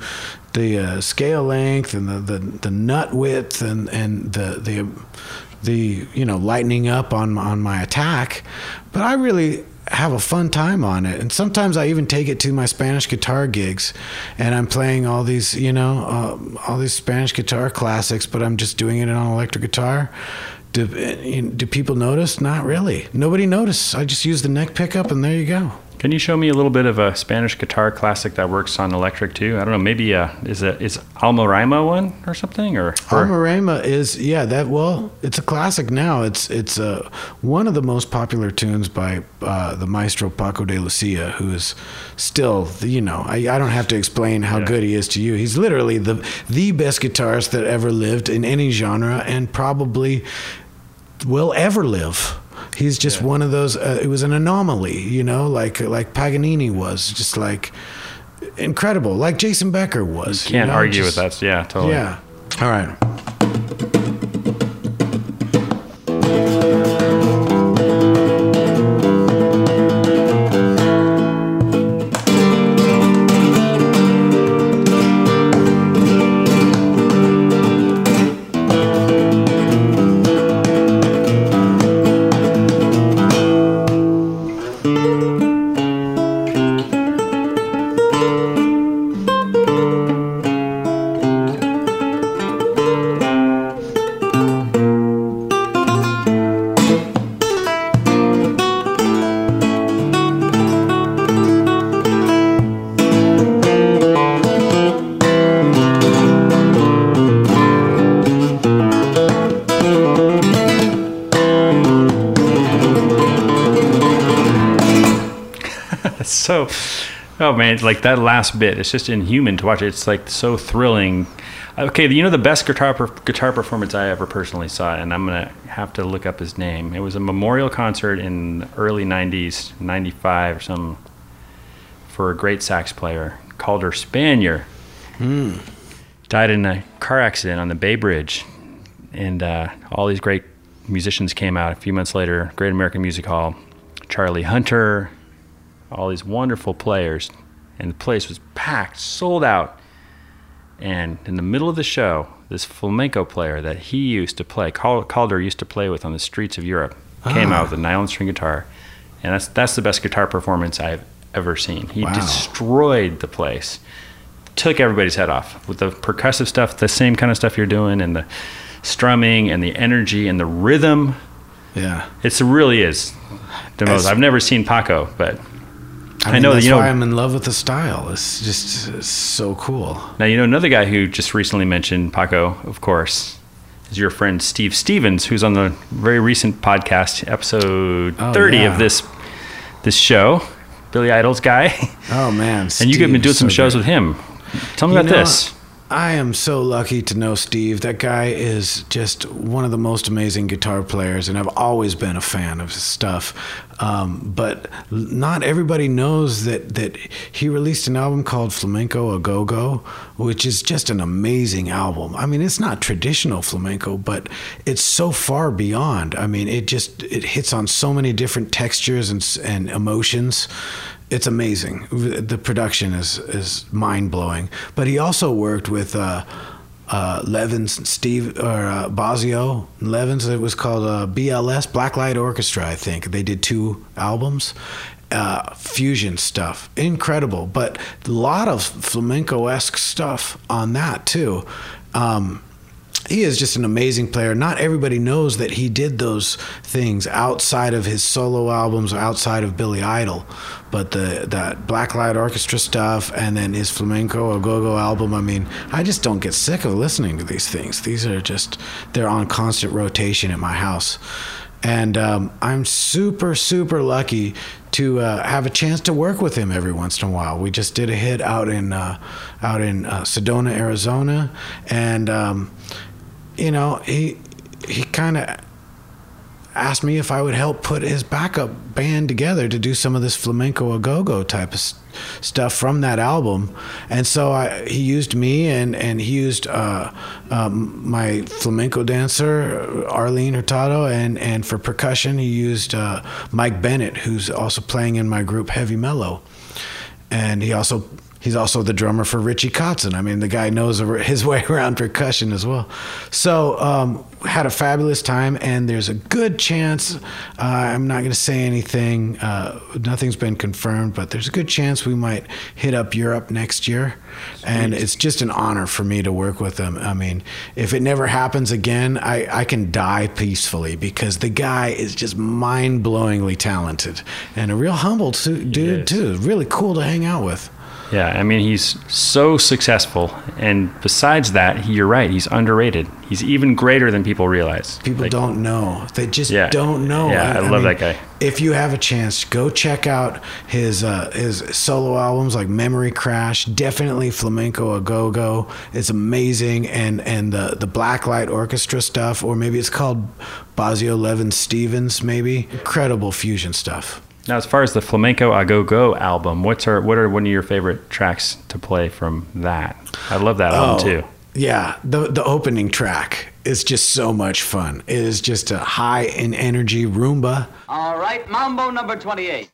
the uh, scale length and the, the, the nut width and and the the the you know lightening up on on my attack. But I really have a fun time on it. And sometimes I even take it to my Spanish guitar gigs, and I'm playing all these, you know, uh, all these Spanish guitar classics, but I'm just doing it on electric guitar. Do, do people notice? Not really. Nobody noticed. I just use the neck pickup, and there you go. Can you show me a little bit of a Spanish guitar classic that works on electric too? I don't know. Maybe uh, is it is Almoraima one or something or, or Almoraima is yeah that well it's a classic now. It's it's uh, one of the most popular tunes by uh, the maestro Paco de Lucia, who is still you know I, I don't have to explain how Yeah. good he is to you. He's literally the the best guitarist that ever lived in any genre and probably will ever live. He's just Yeah. one of those. Uh, it was an anomaly, you know, like like Paganini was, just like incredible, like Jason Becker was. you can't know, argue just- with that. Yeah, totally. Yeah. All right. Oh man like that last bit. It's just inhuman to watch it's like so thrilling. Okay you know the best guitar per, guitar performance i ever personally saw and i'm gonna have to look up his name. It was a memorial concert in the early 90s 95 or something for a great sax player calder spanier. Died in a car accident on the bay bridge and uh, all these great musicians came out. A few months later great american music hall charlie hunter all these wonderful players, and the place was packed, sold out. And in the middle of the show, this flamenco player that he used to play, Calder used to play with on the streets of Europe, came Ah. out with a nylon string guitar, and that's that's the best guitar performance I've ever seen. He Wow. destroyed the place, took everybody's head off with the percussive stuff, the same kind of stuff you're doing, and the strumming and the energy and the rhythm. Yeah. It really is the most. As- I've never seen Paco, but I, I mean, know that, that's you know- why I'm in love with the style. It's just it's so cool. Now, you know, another guy who just recently mentioned Paco, of course, is your friend Steve Stevens, who's on the very recent podcast, episode Oh, 30 yeah. of this this show, Billy Idol's guy. Oh man! and you have been doing is some shows great. with him. Tell me You about know, this. I am so lucky to know Steve. That guy is just one of the most amazing guitar players, and I've always been a fan of his stuff. Um, but not everybody knows that that he released an album called Flamenco a Go Go, which is just an amazing album. I mean, it's not traditional flamenco, but it's so far beyond. I mean, it just it hits on so many different textures and and emotions it's amazing. The production is is mind blowing. But he also worked with uh, uh, Levins, Steve or uh, Bozzio Levins. It was called uh, BLS Blacklight Orchestra. I think they did two albums. Uh, fusion stuff, incredible, but a lot of flamenco esque stuff on that too. Um, he is just an amazing player. Not everybody knows that he did those things outside of his solo albums or outside of Billy Idol. But the that Blacklight Orchestra stuff and then his flamenco a go-go album, I mean, I just don't get sick of listening to these things. These are just they're on constant rotation at my house. And um, I'm super, super lucky to uh, have a chance to work with him every once in a while. We just did a hit out in uh, out in uh, Sedona, Arizona, and um, you know he he kind of asked me if I would help put his backup band together to do some of this flamenco a go-go type of stuff from that album. And so I, he used me and, and he used uh, um, my flamenco dancer, Arlene Hurtado, and, and for percussion, he used uh, Mike Bennett, who's also playing in my group Heavy Mellow. And he also He's also the drummer for Richie Kotzen. I mean, the guy knows his way around percussion as well. So, um, had a fabulous time, and there's a good chance. Uh, I'm not going to say anything. Uh, nothing's been confirmed, but there's a good chance we might hit up Europe next year. And it's just an honor for me to work with him. I mean, if it never happens again, I, I can die peacefully because the guy is just mind blowingly talented and a real humble dude, too. Really cool to hang out with. Yeah, I mean he's so successful, and besides that, you're right. He's underrated. He's even greater than people realize. People like, don't know. They just yeah, don't know. Yeah, I, I love mean, that guy. If you have a chance, go check out his uh, his solo albums like Memory Crash. Definitely Flamenco a Go Go. It's amazing, and and the the Blacklight Orchestra stuff, or maybe it's called Bozzio Levin Stevens. Maybe incredible fusion stuff. Now, as far as the Flamenco A Go Go album, what's our, what are one of your favorite tracks to play from that? I love that album oh, too. Yeah, the the opening track is just so much fun. It is just a high in energy rumba. All right, Mambo number 28.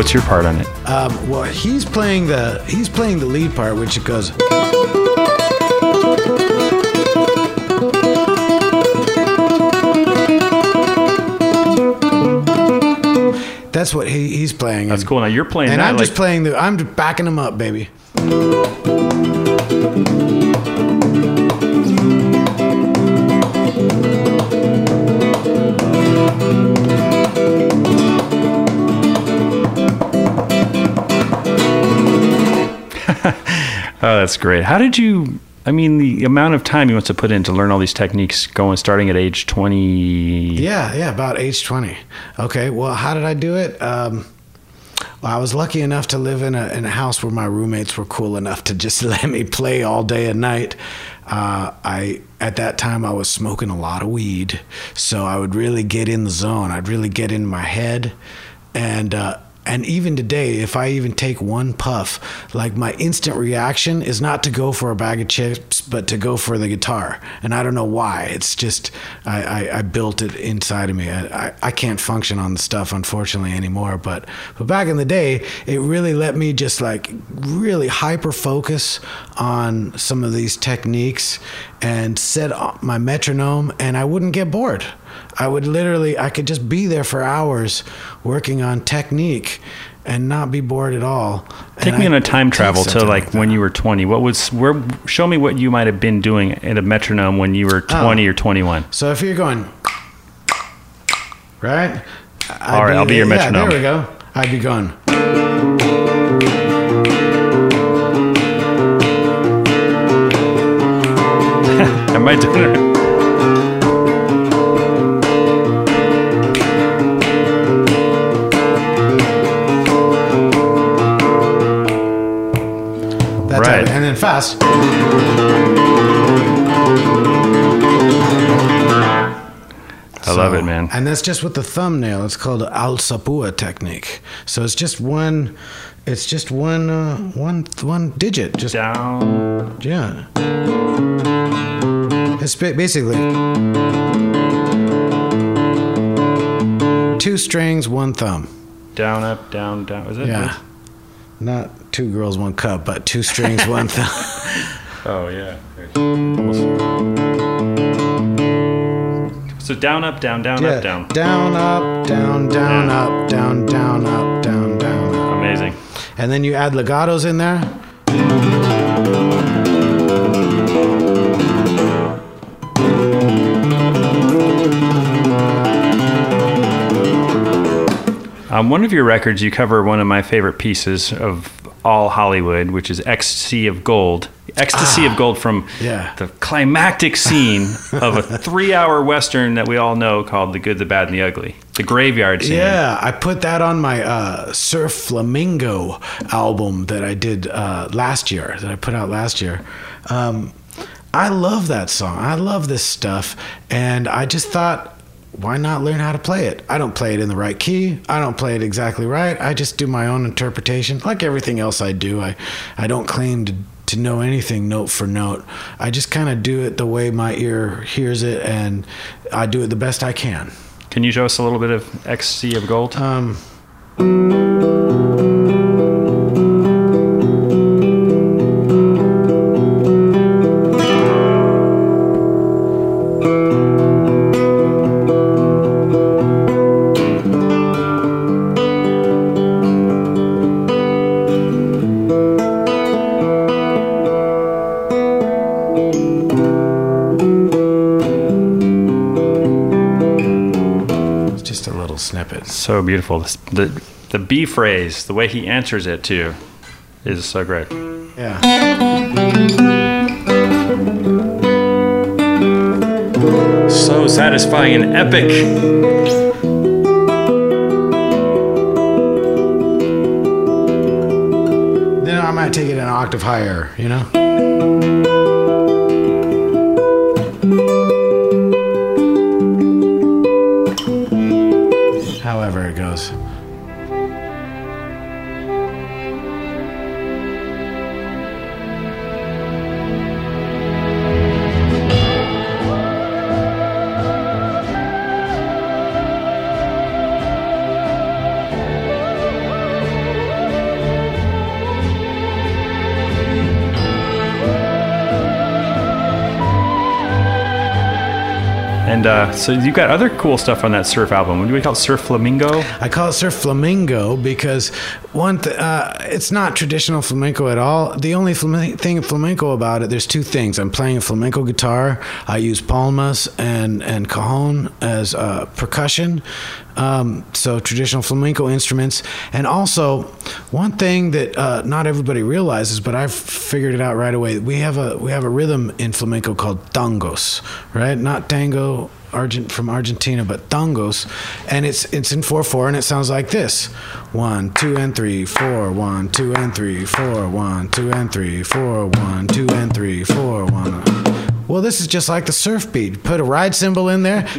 What's your part on it? Um, well, he's playing the he's playing the lead part, which it goes. That's what he, he's playing. That's and, cool. Now you're playing, and that, I'm like, just playing the. I'm backing him up, baby. Oh, that's great. How did you? I mean, the amount of time you must have put in to learn all these techniques, going starting at age twenty. Yeah, yeah, about age twenty. Okay, well, how did I do it? Um, well, I was lucky enough to live in a in a house where my roommates were cool enough to just let me play all day and night. Uh, I at that time I was smoking a lot of weed, so I would really get in the zone. I'd really get in my head, and uh, and even today, if I even take one puff, like my instant reaction is not to go for a bag of chips, but to go for the guitar. And I don't know why. It's just I, I, I built it inside of me. I, I, I, can't function on the stuff unfortunately anymore. But but back in the day, it really let me just like really hyper focus on some of these techniques and set my metronome, and I wouldn't get bored. I would literally, I could just be there for hours working on technique and not be bored at all. Take and me I, on a time travel to like, like when you were 20. What was where? Show me what you might have been doing at a metronome when you were 20 oh. or 21. So if you're going, right? I'd all right, I'll be your metronome. Yeah, there we go. I'd be going. Am I doing it? Man. And that's just with the thumbnail. It's called alzapúa technique. So it's just one. It's just one, uh, one, one digit. Just down. Yeah. It's basically two strings, one thumb. Down, up, down, down. Is it? Yeah. Not two girls, one cup, but two strings, one thumb. oh yeah. So down, up, down, down, yeah. up, down. Down, up, down, down, yeah. up, down, down, up, down, down. Up. Amazing. And then you add legatos in there. On one of your records, you cover one of my favorite pieces of all Hollywood, which is Ecstasy of Gold. Ecstasy ah, of Gold from yeah. the climactic scene of a three hour Western that we all know called The Good, the Bad, and the Ugly. The graveyard scene. Yeah, I put that on my uh, Surf Flamingo album that I did uh, last year, that I put out last year. Um, I love that song. I love this stuff. And I just thought why not learn how to play it? I don't play it in the right key. I don't play it exactly right. I just do my own interpretation, like everything else I do. I, I don't claim to to know anything note for note. I just kind of do it the way my ear hears it, and I do it the best I can. Can you show us a little bit of Ecstasy of Gold? Um, so beautiful. The the B phrase, the way he answers it too, is so great. Yeah. So satisfying and epic. Then I might take it an octave higher, you know? Uh, so you've got other cool stuff on that surf album. What do we call it? Surf Flamingo? I call it surf Flamingo because one, th- uh, it's not traditional flamenco at all. The only flame- thing flamenco about it, there's two things. I'm playing a flamenco guitar. I use palmas and and cajon as uh, percussion. Um, so traditional flamenco instruments, and also one thing that uh, not everybody realizes, but I've figured it out right away. We have a we have a rhythm in flamenco called tangos, right? Not tango Argent from Argentina, but tangos, and it's it's in four four, and it sounds like this: one, two, and three, four, one, two, and three, four, one, two, and three, four, one, two, and three, four, one. Well, this is just like the surf beat. Put a ride cymbal in there.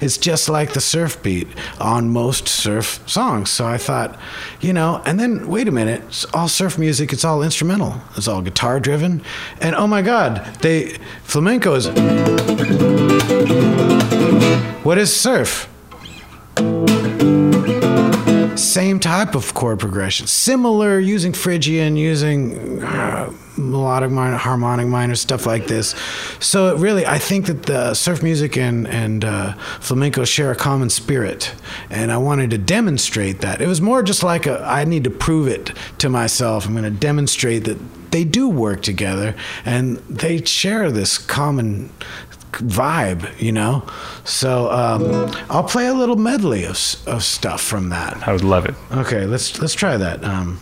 It's just like the surf beat on most surf songs. So I thought, you know, and then wait a minute. It's all surf music. It's all instrumental. It's all guitar driven. And oh my God, they flamenco is. What is surf? Same type of chord progression, similar using Phrygian, using uh, melodic minor, harmonic minor, stuff like this. So it really, I think that the surf music and and uh, flamenco share a common spirit, and I wanted to demonstrate that. It was more just like a, I need to prove it to myself. I'm going to demonstrate that they do work together and they share this common vibe, you know. So um, I'll play a little medley of, of stuff from that. I would love it. Okay, let's let's try that. Um,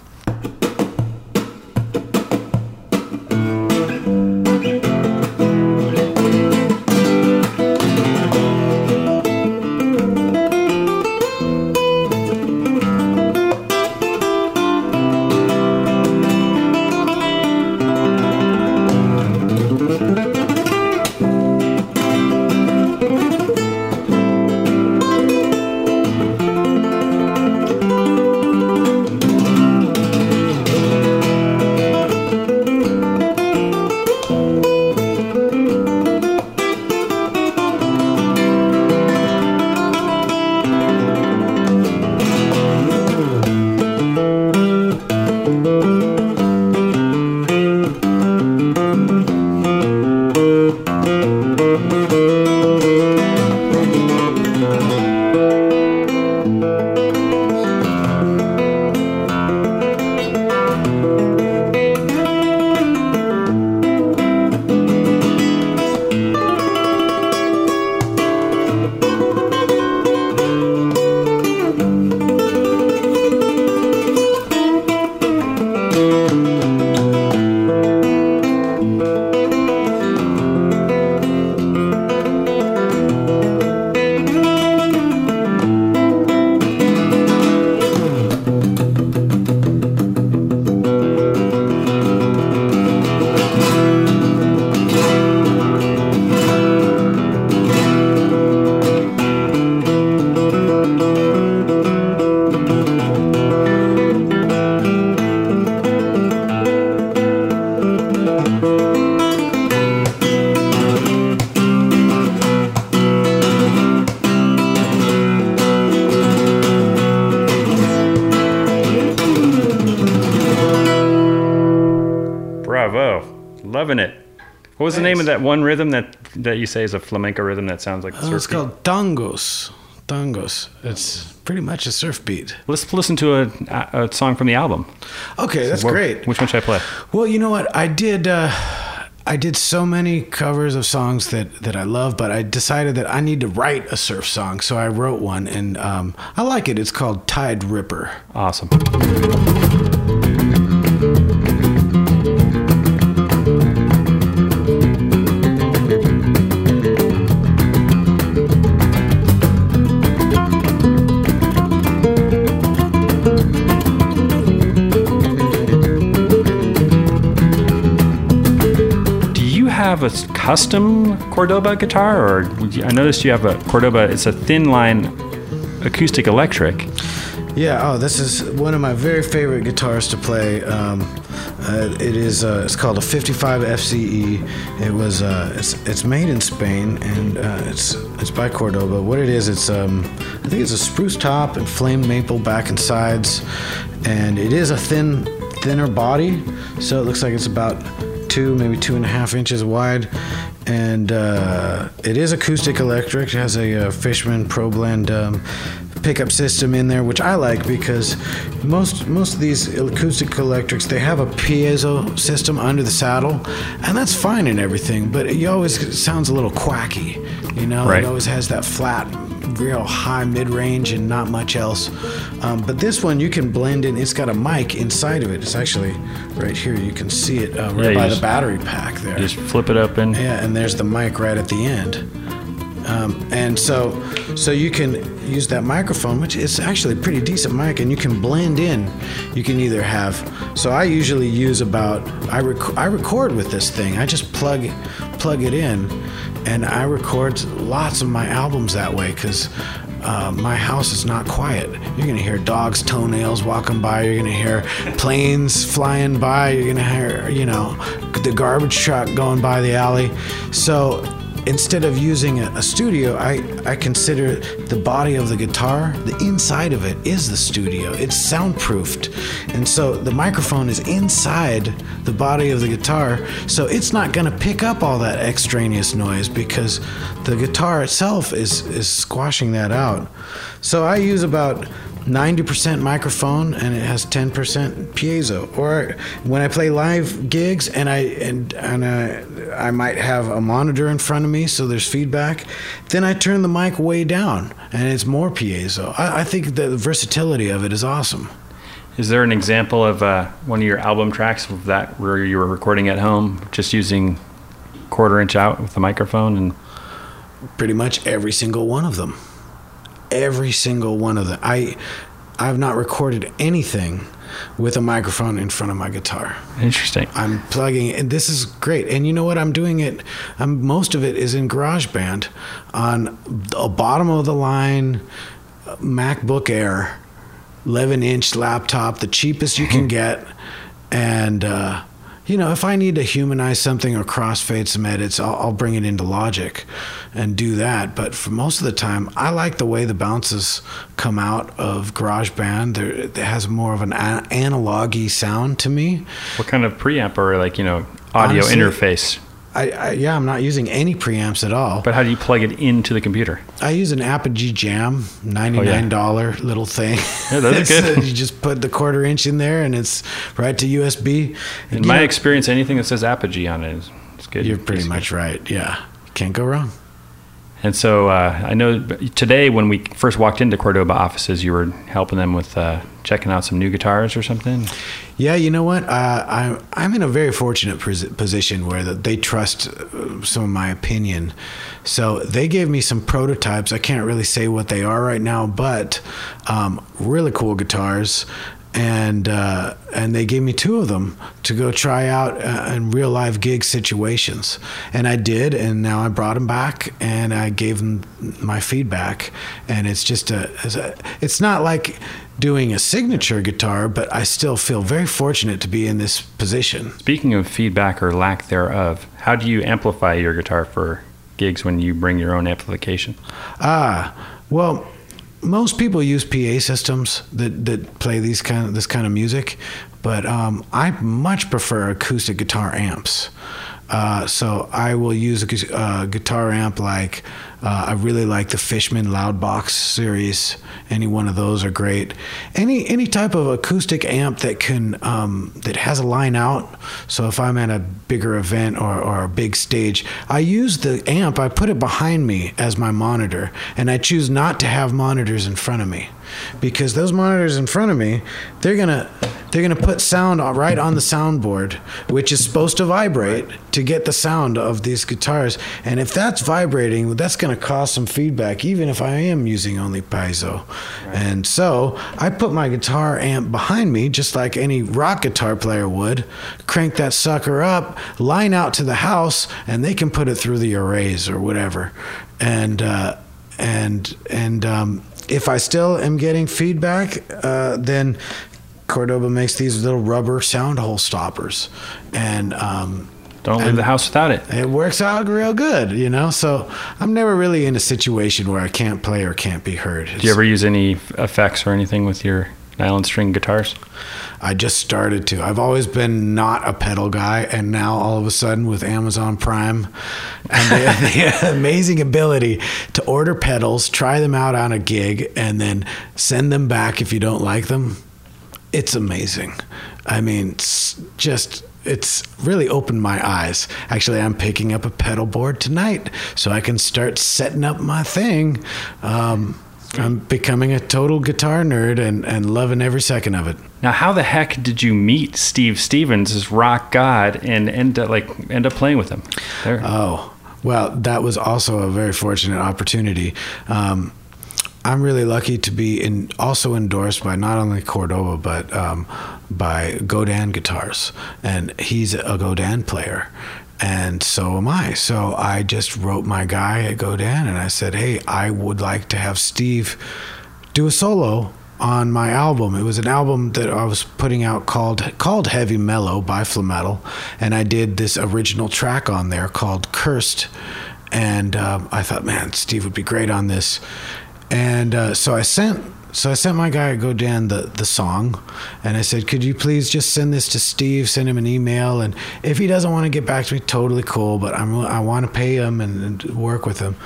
What was the name of that one rhythm that that you say is a flamenco rhythm that sounds like a Oh, it's called tangos. Tangos. It's pretty much a surf beat. beat? Let's listen to a, a song from the album. Okay, that's What- great. Which one should I play? Well, you know what? I did. Uh, I did so many covers of songs that that I love, but I decided that I need to write a surf song, so I wrote one, and um, I like it. It's called Tide Ripper. Awesome. Have a custom Cordoba guitar, or I noticed you have a Cordoba? It's a thin line acoustic electric. Yeah. Oh, this is one of my very favorite guitars to play. Um, uh, it is. Uh, it's called a 55 FCE. It was. Uh, it's. It's made in Spain, and uh, it's. It's by Cordoba. What it is, it's. Um, I think it's a spruce top and flame maple back and sides, and it is a thin, thinner body. So it looks like it's about two, maybe two and a half inches wide. And uh, it is acoustic electric. It has a, uh Fishman Pro Blend um, pickup system in there, which I like because most most of these acoustic electrics they have a piezo system under the saddle, and that's fine and everything. But it always sounds a little quacky, you know. Right. It always has that flat, real high mid range and not much else. Um, but this one you can blend in. It's got a mic inside of it. It's actually right here. You can see it uh, right you by the battery pack there. Just flip it open. Yeah, and there's the mic right at the end. Um, and so, so you can use that microphone, which is actually a pretty decent mic, and you can blend in. You can either have. So I usually use about. I rec- I record with this thing. I just plug plug it in, and I record lots of my albums that way because. Uh, my house is not quiet. You're gonna hear dogs' toenails walking by. You're gonna hear planes flying by. You're gonna hear, you know, the garbage truck going by the alley. So instead of using a, a studio, I, I consider the body of the guitar, the inside of it is the studio. It's soundproofed. And so the microphone is inside the body of the guitar. So it's not going to pick up all that extraneous noise because the guitar itself is, is squashing that out. So I use about 90% microphone and it has 10% piezo. Or when I play live gigs and I and and I, I might have a monitor in front of me so there's feedback, then I turn the mic way down and it's more piezo. I, I think the versatility of it is awesome. Is there an example of uh, one of your album tracks of that where you were recording at home, just using quarter inch out with the microphone and Pretty much every single one of them. Every single one of them. I I've not recorded anything with a microphone in front of my guitar. interesting? I'm plugging and this is great. And you know what? I'm doing it. I'm, most of it is in GarageBand on a bottom of the line MacBook Air, 11 inch laptop, the cheapest you can get. And, uh, you know, if I need to humanize something or crossfade some edits, I'll, I'll bring it into Logic and do that. But for most of the time, I like the way the bounces come out of GarageBand. There, it has more of an a- analog-y sound to me. What kind of preamp or like you know audio Honestly- interface? I, I yeah, I'm not using any preamps at all. But how do you plug it into the computer? I use an Apogee Jam, ninety nine oh, dollar little thing. Yeah, those good. you just put the quarter inch in there, and it's right to USB. In my know, experience, anything that says Apogee on it is, is good. you're pretty It's much right. Yeah, can't go wrong. And so uh, I know today when we first walked into Cordoba offices, you were helping them with uh, checking out some new guitars or something. Yeah, you know what? Uh, I'm I'm in a very fortunate position where they trust uh, some of my opinion. So they gave me some prototypes. I can't really say what they are right now, but um, really cool guitars. And uh, and they gave me two of them to go try out uh, in real live gig situations, and I did. And now I brought them back, and I gave them my feedback. And it's just a, it's a it's not like doing a signature guitar, but I still feel very fortunate to be in this position. Speaking of feedback or lack thereof, how do you amplify your guitar for gigs when you bring your own amplification? Ah, well, most people use PA systems that, that play these kind of this kind of music, but um, I much prefer acoustic guitar amps. Uh, so I will use a uh, guitar amp like uh, I really like the Fishman Loudbox series. Any one of those are great. Any any type of acoustic amp that can um, that has a line out. So if I'm at a bigger event or, or a big stage, I use the amp. I put it behind me as my monitor, and I choose not to have monitors in front of me because those monitors in front of me, they're gonna they're gonna put sound right on the soundboard, which is supposed to vibrate to get the sound of these guitars. And if that's vibrating, that's gonna cause some feedback, even if I am using only piezo. And so I put my guitar amp behind me, just like any rock guitar player would. Crank that sucker up, line out to the house, and they can put it through the arrays or whatever. And uh, and and um, if I still am getting feedback, uh, then Cordoba makes these little rubber sound hole stoppers, and um, Don't leave the house without it. it works out real good, you know. So I'm never really in a situation where I can't play or can't be heard. Do you ever use any effects or anything with your nylon string guitars? I just started to. I've always been not a pedal guy, and now all of a sudden with Amazon Prime and the, the amazing ability to order pedals, try them out on a gig, and then send them back if you don't like them, it's amazing. I mean, it's just. It's really opened my eyes. Actually, I'm picking up a pedal board tonight so I can start setting up my thing. Um, I'm becoming a total guitar nerd and, and loving every second of it. Now, how the heck did you meet Steve Stevens, this rock god, and end up like end up playing with him? There. Oh, well, that was also a very fortunate opportunity. Um, I'm really lucky to be in, also endorsed by not only Cordoba but um, by Godin Guitars, and he's a Godin player, and so am I. So I just wrote my guy at Godin, and I said, "Hey, I would like to have Steve do a solo." On my album, it was an album that I was putting out called called Heavy Mellow by Flametal, and I did this original track on there called Cursed, and um, I thought, man, Steve would be great on this, and uh, so I sent so I sent my guy Godin the the song, and I said, could you please just send this to Steve, send him an email, and if he doesn't want to get back to me, totally cool, but I'm I want to pay him and, and work with him,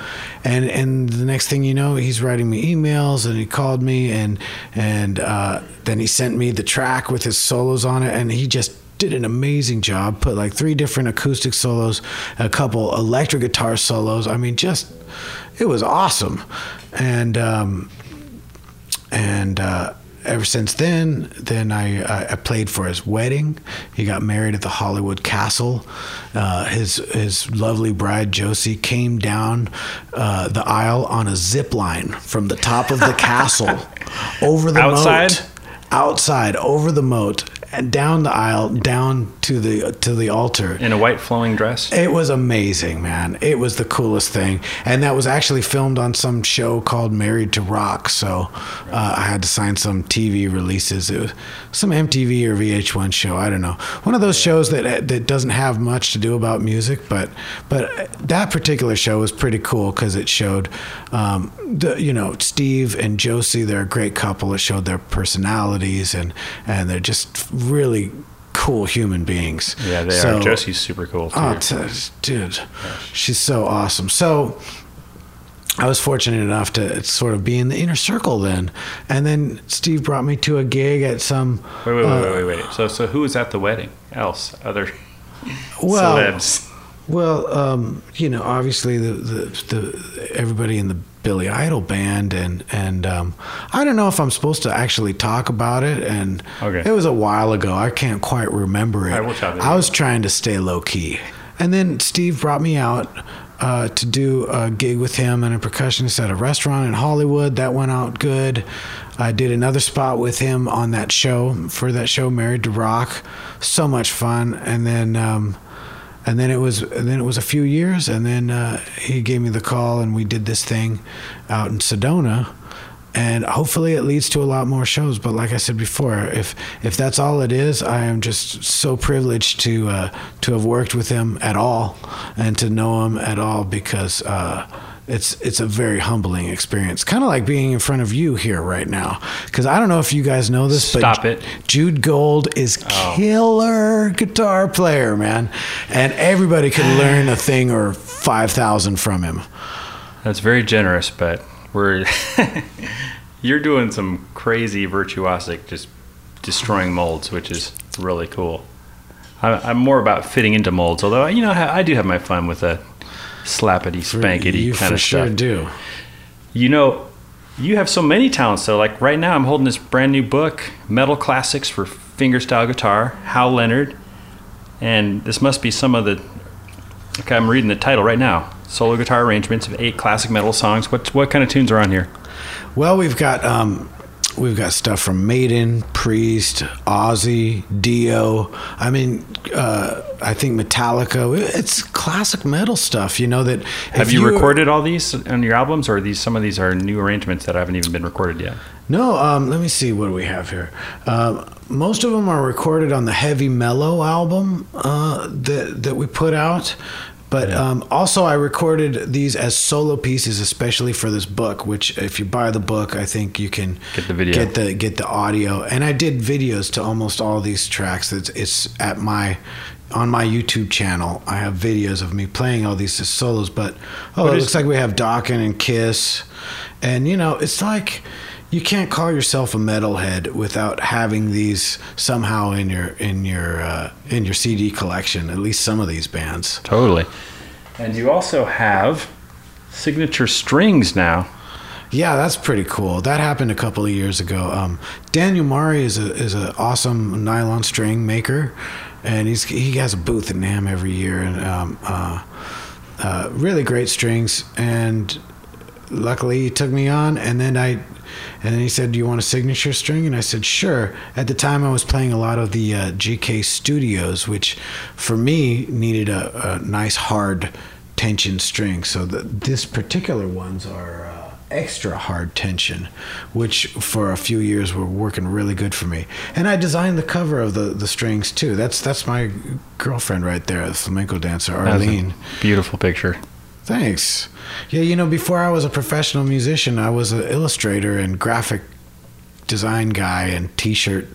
and and the next thing you know, he's writing me emails, and he called me, and and uh, then he sent me the track with his solos on it, and he just did an amazing job. Put like three different acoustic solos, a couple electric guitar solos. I mean, just it was awesome, and um, and uh, ever since then, then I I played for his wedding. He got married at the Hollywood Castle. Uh, his his lovely bride Josie came down uh, the aisle on a zip line from the top of the castle over the Outside? moat outside over the moat and down the aisle down to the to the altar. In a white flowing dress. it was amazing man. It was the coolest thing. And that was actually filmed on some show called married to rock. So uh, i had to sign some tv releases. It was some mtv or vh1 show. I don't know. One of those shows that that doesn't have much to do about music but but that particular show was pretty cool because it showed um, the, you know steve and josie they're a great couple it showed their personalities and and they're just really cool human beings Yeah, they So- are. Josie's super cool too. Oh, t- dude, she's so awesome. So I was fortunate enough to sort of be in the inner circle then, and then Steve brought me to a gig at some. wait, wait, wait, uh, wait, wait, wait. So, so who was at the wedding? Else, other Well, celebs. Well, um, you know, obviously the, the the everybody in the Billy Idol band, and and um, I don't know if I'm supposed to actually talk about it, and Okay. it was a while ago. I can't quite remember it. I will tell you. I was trying to stay low key, and then Steve brought me out. Uh, to do a gig with him and a percussionist at a restaurant in Hollywood. That went out good. I did another spot with him on that show for that show, Married to Rock. So much fun. And then, um, and then it was, then it was a few years, and then uh, he gave me the call, and we did this thing out in Sedona. And hopefully it leads to a lot more shows. But like I said before, if if that's all it is, I am just so privileged to uh, to have worked with him at all and to know him at all because uh, it's it's a very humbling experience. Kind of like being in front of you here right now. Because I don't know if you guys know this, Stop but it. Jude Gold is Oh. killer guitar player, man, and everybody could learn a thing or five thousand from him. That's very generous, but we're you're doing some crazy virtuosic, just destroying molds, which is really cool. I, I'm more about fitting into molds, although you know I I do have my fun with a slappity spankety you kind of sure stuff. do. You know, you have so many talents. So, like right now, I'm holding this brand new book, Metal Classics for Fingerstyle Guitar, Hal Leonard, and this must be some of the. Okay, I'm reading the title right now. Solo guitar arrangements of eight classic metal songs. What what kind of tunes are on here? Well, we've got um, we've got stuff from Maiden, Priest, Ozzy, Dio. I mean, uh, I think Metallica. It's classic metal stuff. You know that. Have if you, recorded all these on your albums, or are these some of these are new arrangements that haven't even been recorded yet? No, um, let me see what do we have here. Um, most of them are recorded on the Heavy Mellow album uh, that that we put out. But um, also, I recorded these as solo pieces, especially for this book. Which, if you buy the book, I think you can Get the video. get the get the audio. And I did videos to almost all these tracks. It's, it's at my on my YouTube channel. I have videos of me playing all these solos. But oh, What it is- looks like we have Dokken and Kiss, and you know, it's like you can't call yourself a metalhead without having these somehow in your in your uh, in your CD collection. At least some of these bands. Totally. And you also have signature strings now. Yeah, that's pretty cool. That happened a couple of years ago. Um, Daniel Mari is a is an awesome nylon string maker, and he's he has a booth at NAMM every year, and um, uh, uh, really great strings. And luckily, he took me on, and then I. And then he said, "Do you want a signature string?" And I said, "Sure." At the time, I was playing a lot of the uh, GK Studios, which, for me, needed a, a nice hard tension string. So the, this particular ones are uh, extra hard tension, which for a few years were working really good for me. And I designed the cover of the, the strings too. That's that's my girlfriend right there, the flamenco dancer Arlene. Beautiful picture. Thanks. Yeah, you know, before I was a professional musician, I was an illustrator and graphic design guy and t-shirt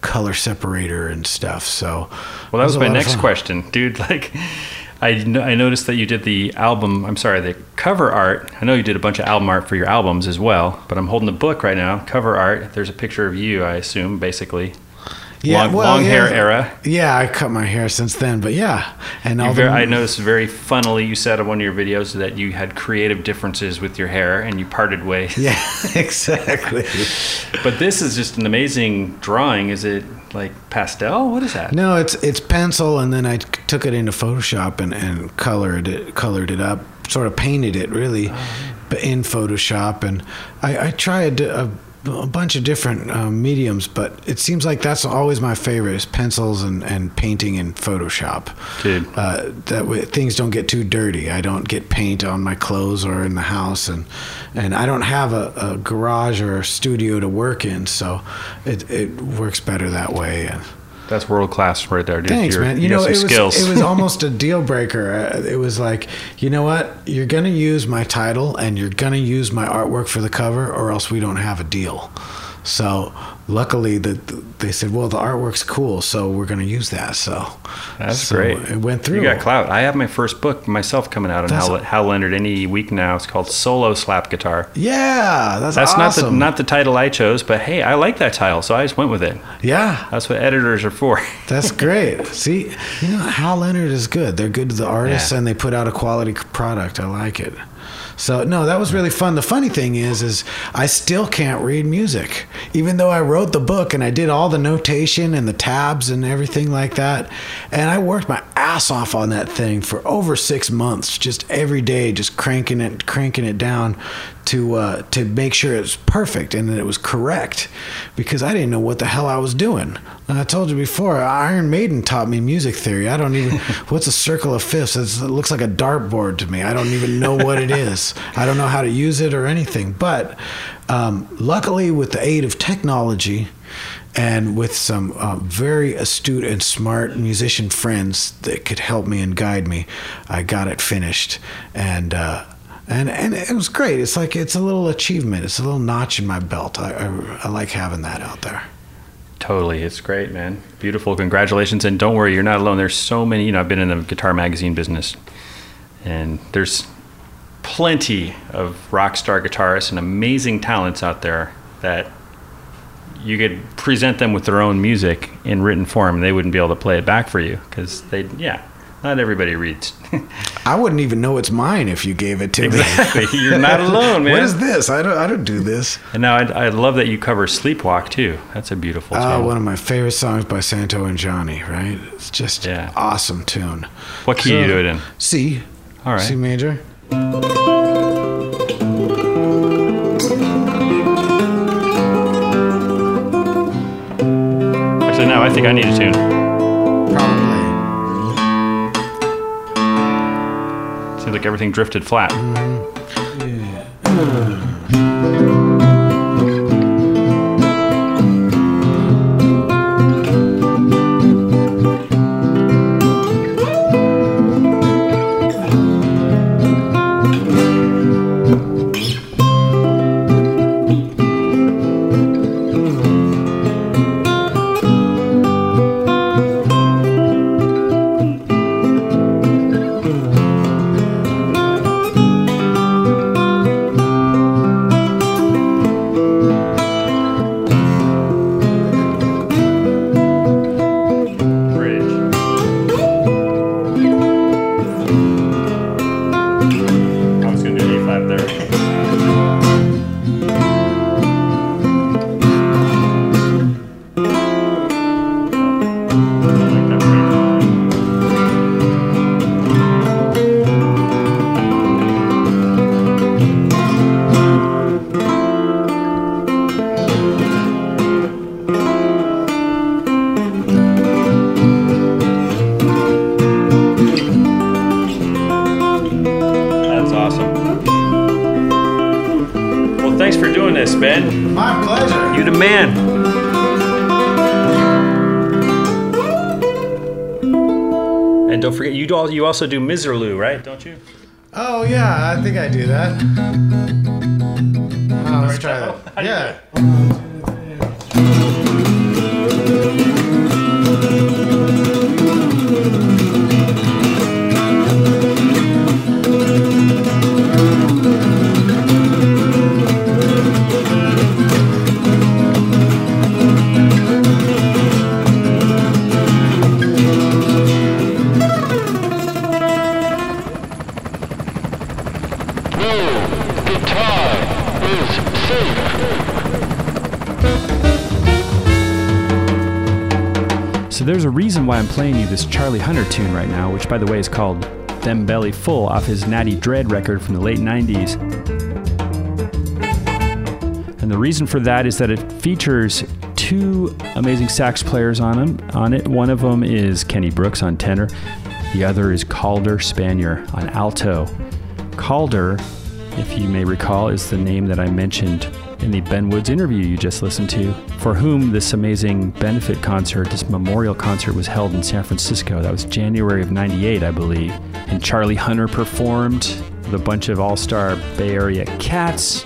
color separator and stuff. So, Well, that was it a my next question, dude. Like, I, I noticed that you did the album. I'm sorry, the cover art. I know you did a bunch of album art for your albums as well, but I'm holding the book right now. Cover art. There's a picture of you, I assume, basically. Long, well, long hair era. Yeah, I cut my hair since then, but yeah, and all ver- the, I noticed very funnily you said on one of your videos that you had creative differences with your hair and you parted ways. Yeah, exactly. But this is just an amazing drawing. Is it like pastel? What is that? No, it's it's pencil, and then I took it into Photoshop and, and colored it, colored it up, sort of painted it really, oh, but in Photoshop, and I, I tried a, a bunch of different um, mediums, but it seems like that's always my favorite is pencils and, and painting and Photoshop. Dude. Uh, that way things don't get too dirty. I don't get paint on my clothes or in the house, and and I don't have a, a garage or a studio to work in, so it it works better that way. And, That's world class right there, dude. Thanks, You're- man. You, You, know, it was skills. it was almost a deal breaker. Uh, It was like, you know what? You're gonna use my title and you're gonna use my artwork for the cover, or else we don't have a deal. So, luckily, that they said, well, the artwork's cool, so we're gonna use that. So That's so great. It went through. You got clout. I have my first book myself coming out on That's- Hal, Hal Leonard any week now. It's called Solo Slap Guitar. yeah, that's That's not the not the title I chose, but hey, I like that title, so I just went with it. yeah. That's what editors are for. That's great. See, you know, Hal Leonard is good. They're good to the artists, Yeah. and they put out a quality product. I like it. So no, that was really fun. The funny thing is, is I still can't read music, even though I wrote the book and I did all the notation and the tabs and everything like that. And I worked my ass off on that thing for over six months, just every day, just cranking it, cranking it down to uh, to make sure it was perfect and that it was correct, because I didn't know what the hell I was doing. And I told you before, Iron Maiden taught me music theory. I don't even what's a circle of fifths. It's, it looks like a dartboard to me. I don't even know what it is. I don't know how to use it or anything. But um, luckily, with the aid of technology and with some uh, very astute and smart musician friends that could help me and guide me, I got it finished. And uh, and and it was great. It's like it's a little achievement. It's a little notch in my belt. I I, I like having that out there. Totally. It's great, man. Beautiful. Congratulations. And don't worry, you're not alone. There's so many, you know, I've been in the guitar magazine business and there's plenty of rock star guitarists and amazing talents out there that you could present them with their own music in written form and they wouldn't be able to play it back for you because they, yeah, not everybody reads. I wouldn't even know it's mine if you gave it to me. exactly. You're not alone, man. what is this? I don't. I don't do this. And now I, I love that you cover "Sleepwalk" too. That's a beautiful. Oh, tune. one of my favorite songs by Santo and Johnny. Right? It's just Yeah. awesome tune. What key do you do it in? C. All right. C major. Actually, no. I think I need a tune. Like everything drifted flat. Also do Misirlou, right? Don't you? Oh yeah, I think I do that. Oh, let's try that. How do you do Yeah. So there's a reason why I'm playing you this Charlie Hunter tune right now, which by the way is called Them Belly Full off his Natty Dread record from the late 90s. And the reason for that is that it features two amazing sax players on him on it. One of them is Kenny Brooks on tenor, the other is Calder Spanier on alto. Calder, if you may recall, is the name that I mentioned in the Ben Woods interview you just listened to, for whom this amazing benefit concert, this memorial concert, was held in San Francisco. That was January of 98, I believe. And Charlie Hunter performed with a bunch of all star Bay Area cats.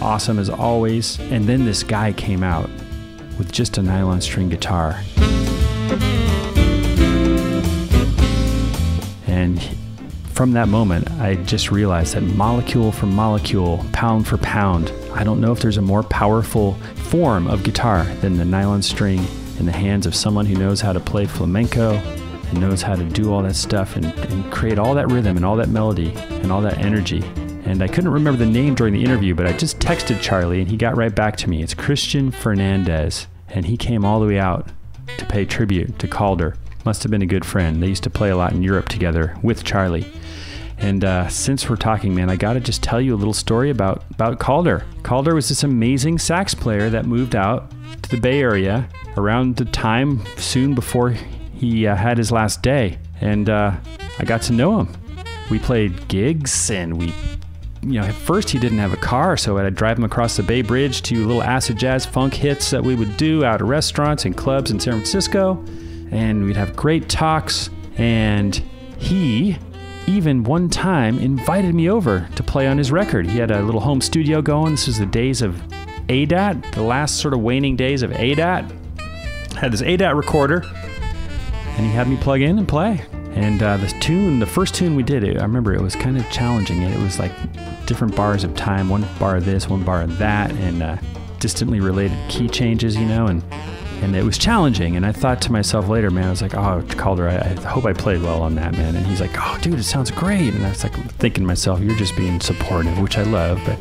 Awesome as always. And then this guy came out with just a nylon string guitar. From that moment, I just realized that molecule for molecule, pound for pound, I don't know if there's a more powerful form of guitar than the nylon string in the hands of someone who knows how to play flamenco and knows how to do all that stuff and, and create all that rhythm and all that melody and all that energy. And I couldn't remember the name during the interview, but I just texted Charlie and he got right back to me. It's Christian Fernandez. And he came all the way out to pay tribute to Calder. Must have been a good friend. They used to play a lot in Europe together with Charlie. And uh, since we're talking, man, I got to just tell you a little story about, about Calder. Calder was this amazing sax player that moved out to the Bay Area around the time soon before he uh, had his last day. And uh, I got to know him. We played gigs and we you know, at first he didn't have a car, so I'd drive him across the Bay Bridge to little acid jazz funk hits that we would do out of restaurants and clubs in San Francisco. And we'd have great talks. And he even one time invited me over to play on his record. He had a little home studio going. This was the days of ADAT, the last sort of waning days of ADAT. Had this ADAT recorder, and he had me plug in and play. And uh, the tune, the first tune we did, it, I remember it was kind of challenging. It was like different bars of time, one bar of this, one bar of that, and uh, distantly related key changes, you know, and and it was challenging. And I thought to myself later, man, I was like, oh, Calder, I, I hope I played well on that, man. And he's like, oh, dude, it sounds great. And I was like thinking to myself, you're just being supportive, which I love. But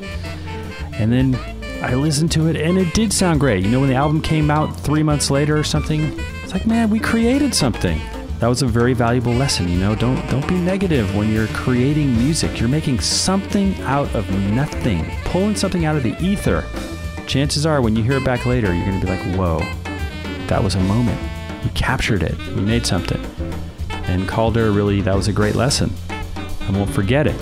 and then I listened to it, and it did sound great. You know, when the album came out three months later or something, it's like, man, we created something that was a very valuable lesson you know don't don't be negative when you're creating music you're making something out of nothing pulling something out of the ether chances are when you hear it back later you're to be like whoa that was a moment. We captured it. We made something. And calder really that was a great lesson. I won't forget it.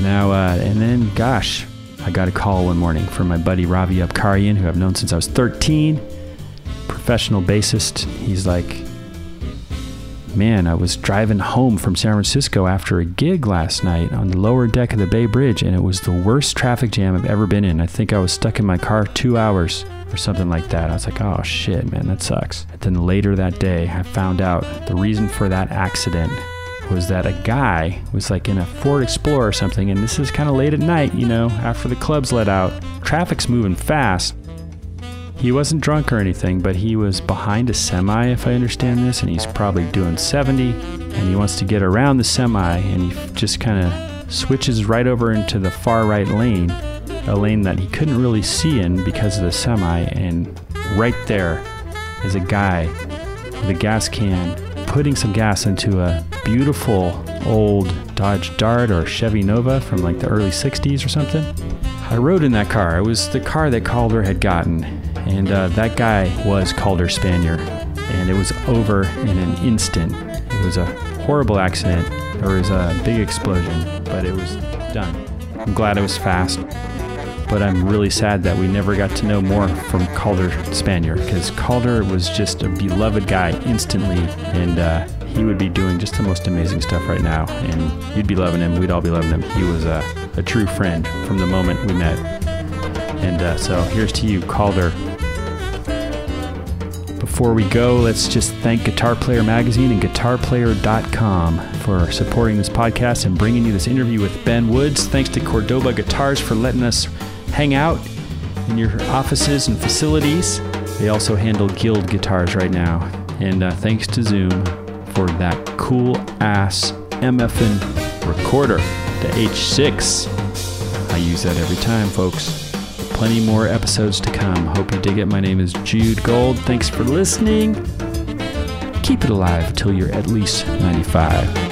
Now uh, and then gosh i got a call one morning from my buddy ravi abcarian who i've known since i was 13 professional bassist. He's like Man, I was driving home from San Francisco after a gig last night on the lower deck of the Bay Bridge, and it was the worst traffic jam I've ever been in. I think I was stuck in my car two hours or something like that. I was like, oh shit, man, that sucks. Then later that day, I found out the reason for that accident was that a guy was like in a Ford Explorer or something, and this is kind of late at night, you know, after the clubs let out. Traffic's moving fast, he wasn't drunk or anything, but he was behind a semi, if I understand this, and he's probably doing 70, and he wants to get around the semi, and he just kind of switches right over into the far right lane, a lane that he couldn't really see in because of the semi, and right there is a guy with a gas can putting some gas into a beautiful old Dodge Dart or Chevy Nova from like the early 60s or something. I rode in that car. It was the car that Calder had gotten and uh, that guy was Calder Spanier, and it was over in an instant. It was a horrible accident. There was a big explosion, but it was done. I'm glad it was fast, but I'm really sad that we never got to know more from Calder Spanier because Calder was just a beloved guy instantly, and uh, he would be doing just the most amazing stuff right now. And you'd be loving him, we'd all be loving him. He was a, a true friend from the moment we met. And uh, so here's to you, Calder. Before we go, let's just thank Guitar Player Magazine and GuitarPlayer.com for supporting this podcast and bringing you this interview with Ben Woods. Thanks to Cordoba Guitars for letting us hang out in your offices and facilities. They also handle Guild guitars right now. And uh, thanks to Zoom for that cool ass MFN recorder, the H6. I use that every time, folks plenty more episodes to come. Hope you dig it. My name is Jude Gold. Thanks for listening. Keep it alive till you're at least 95.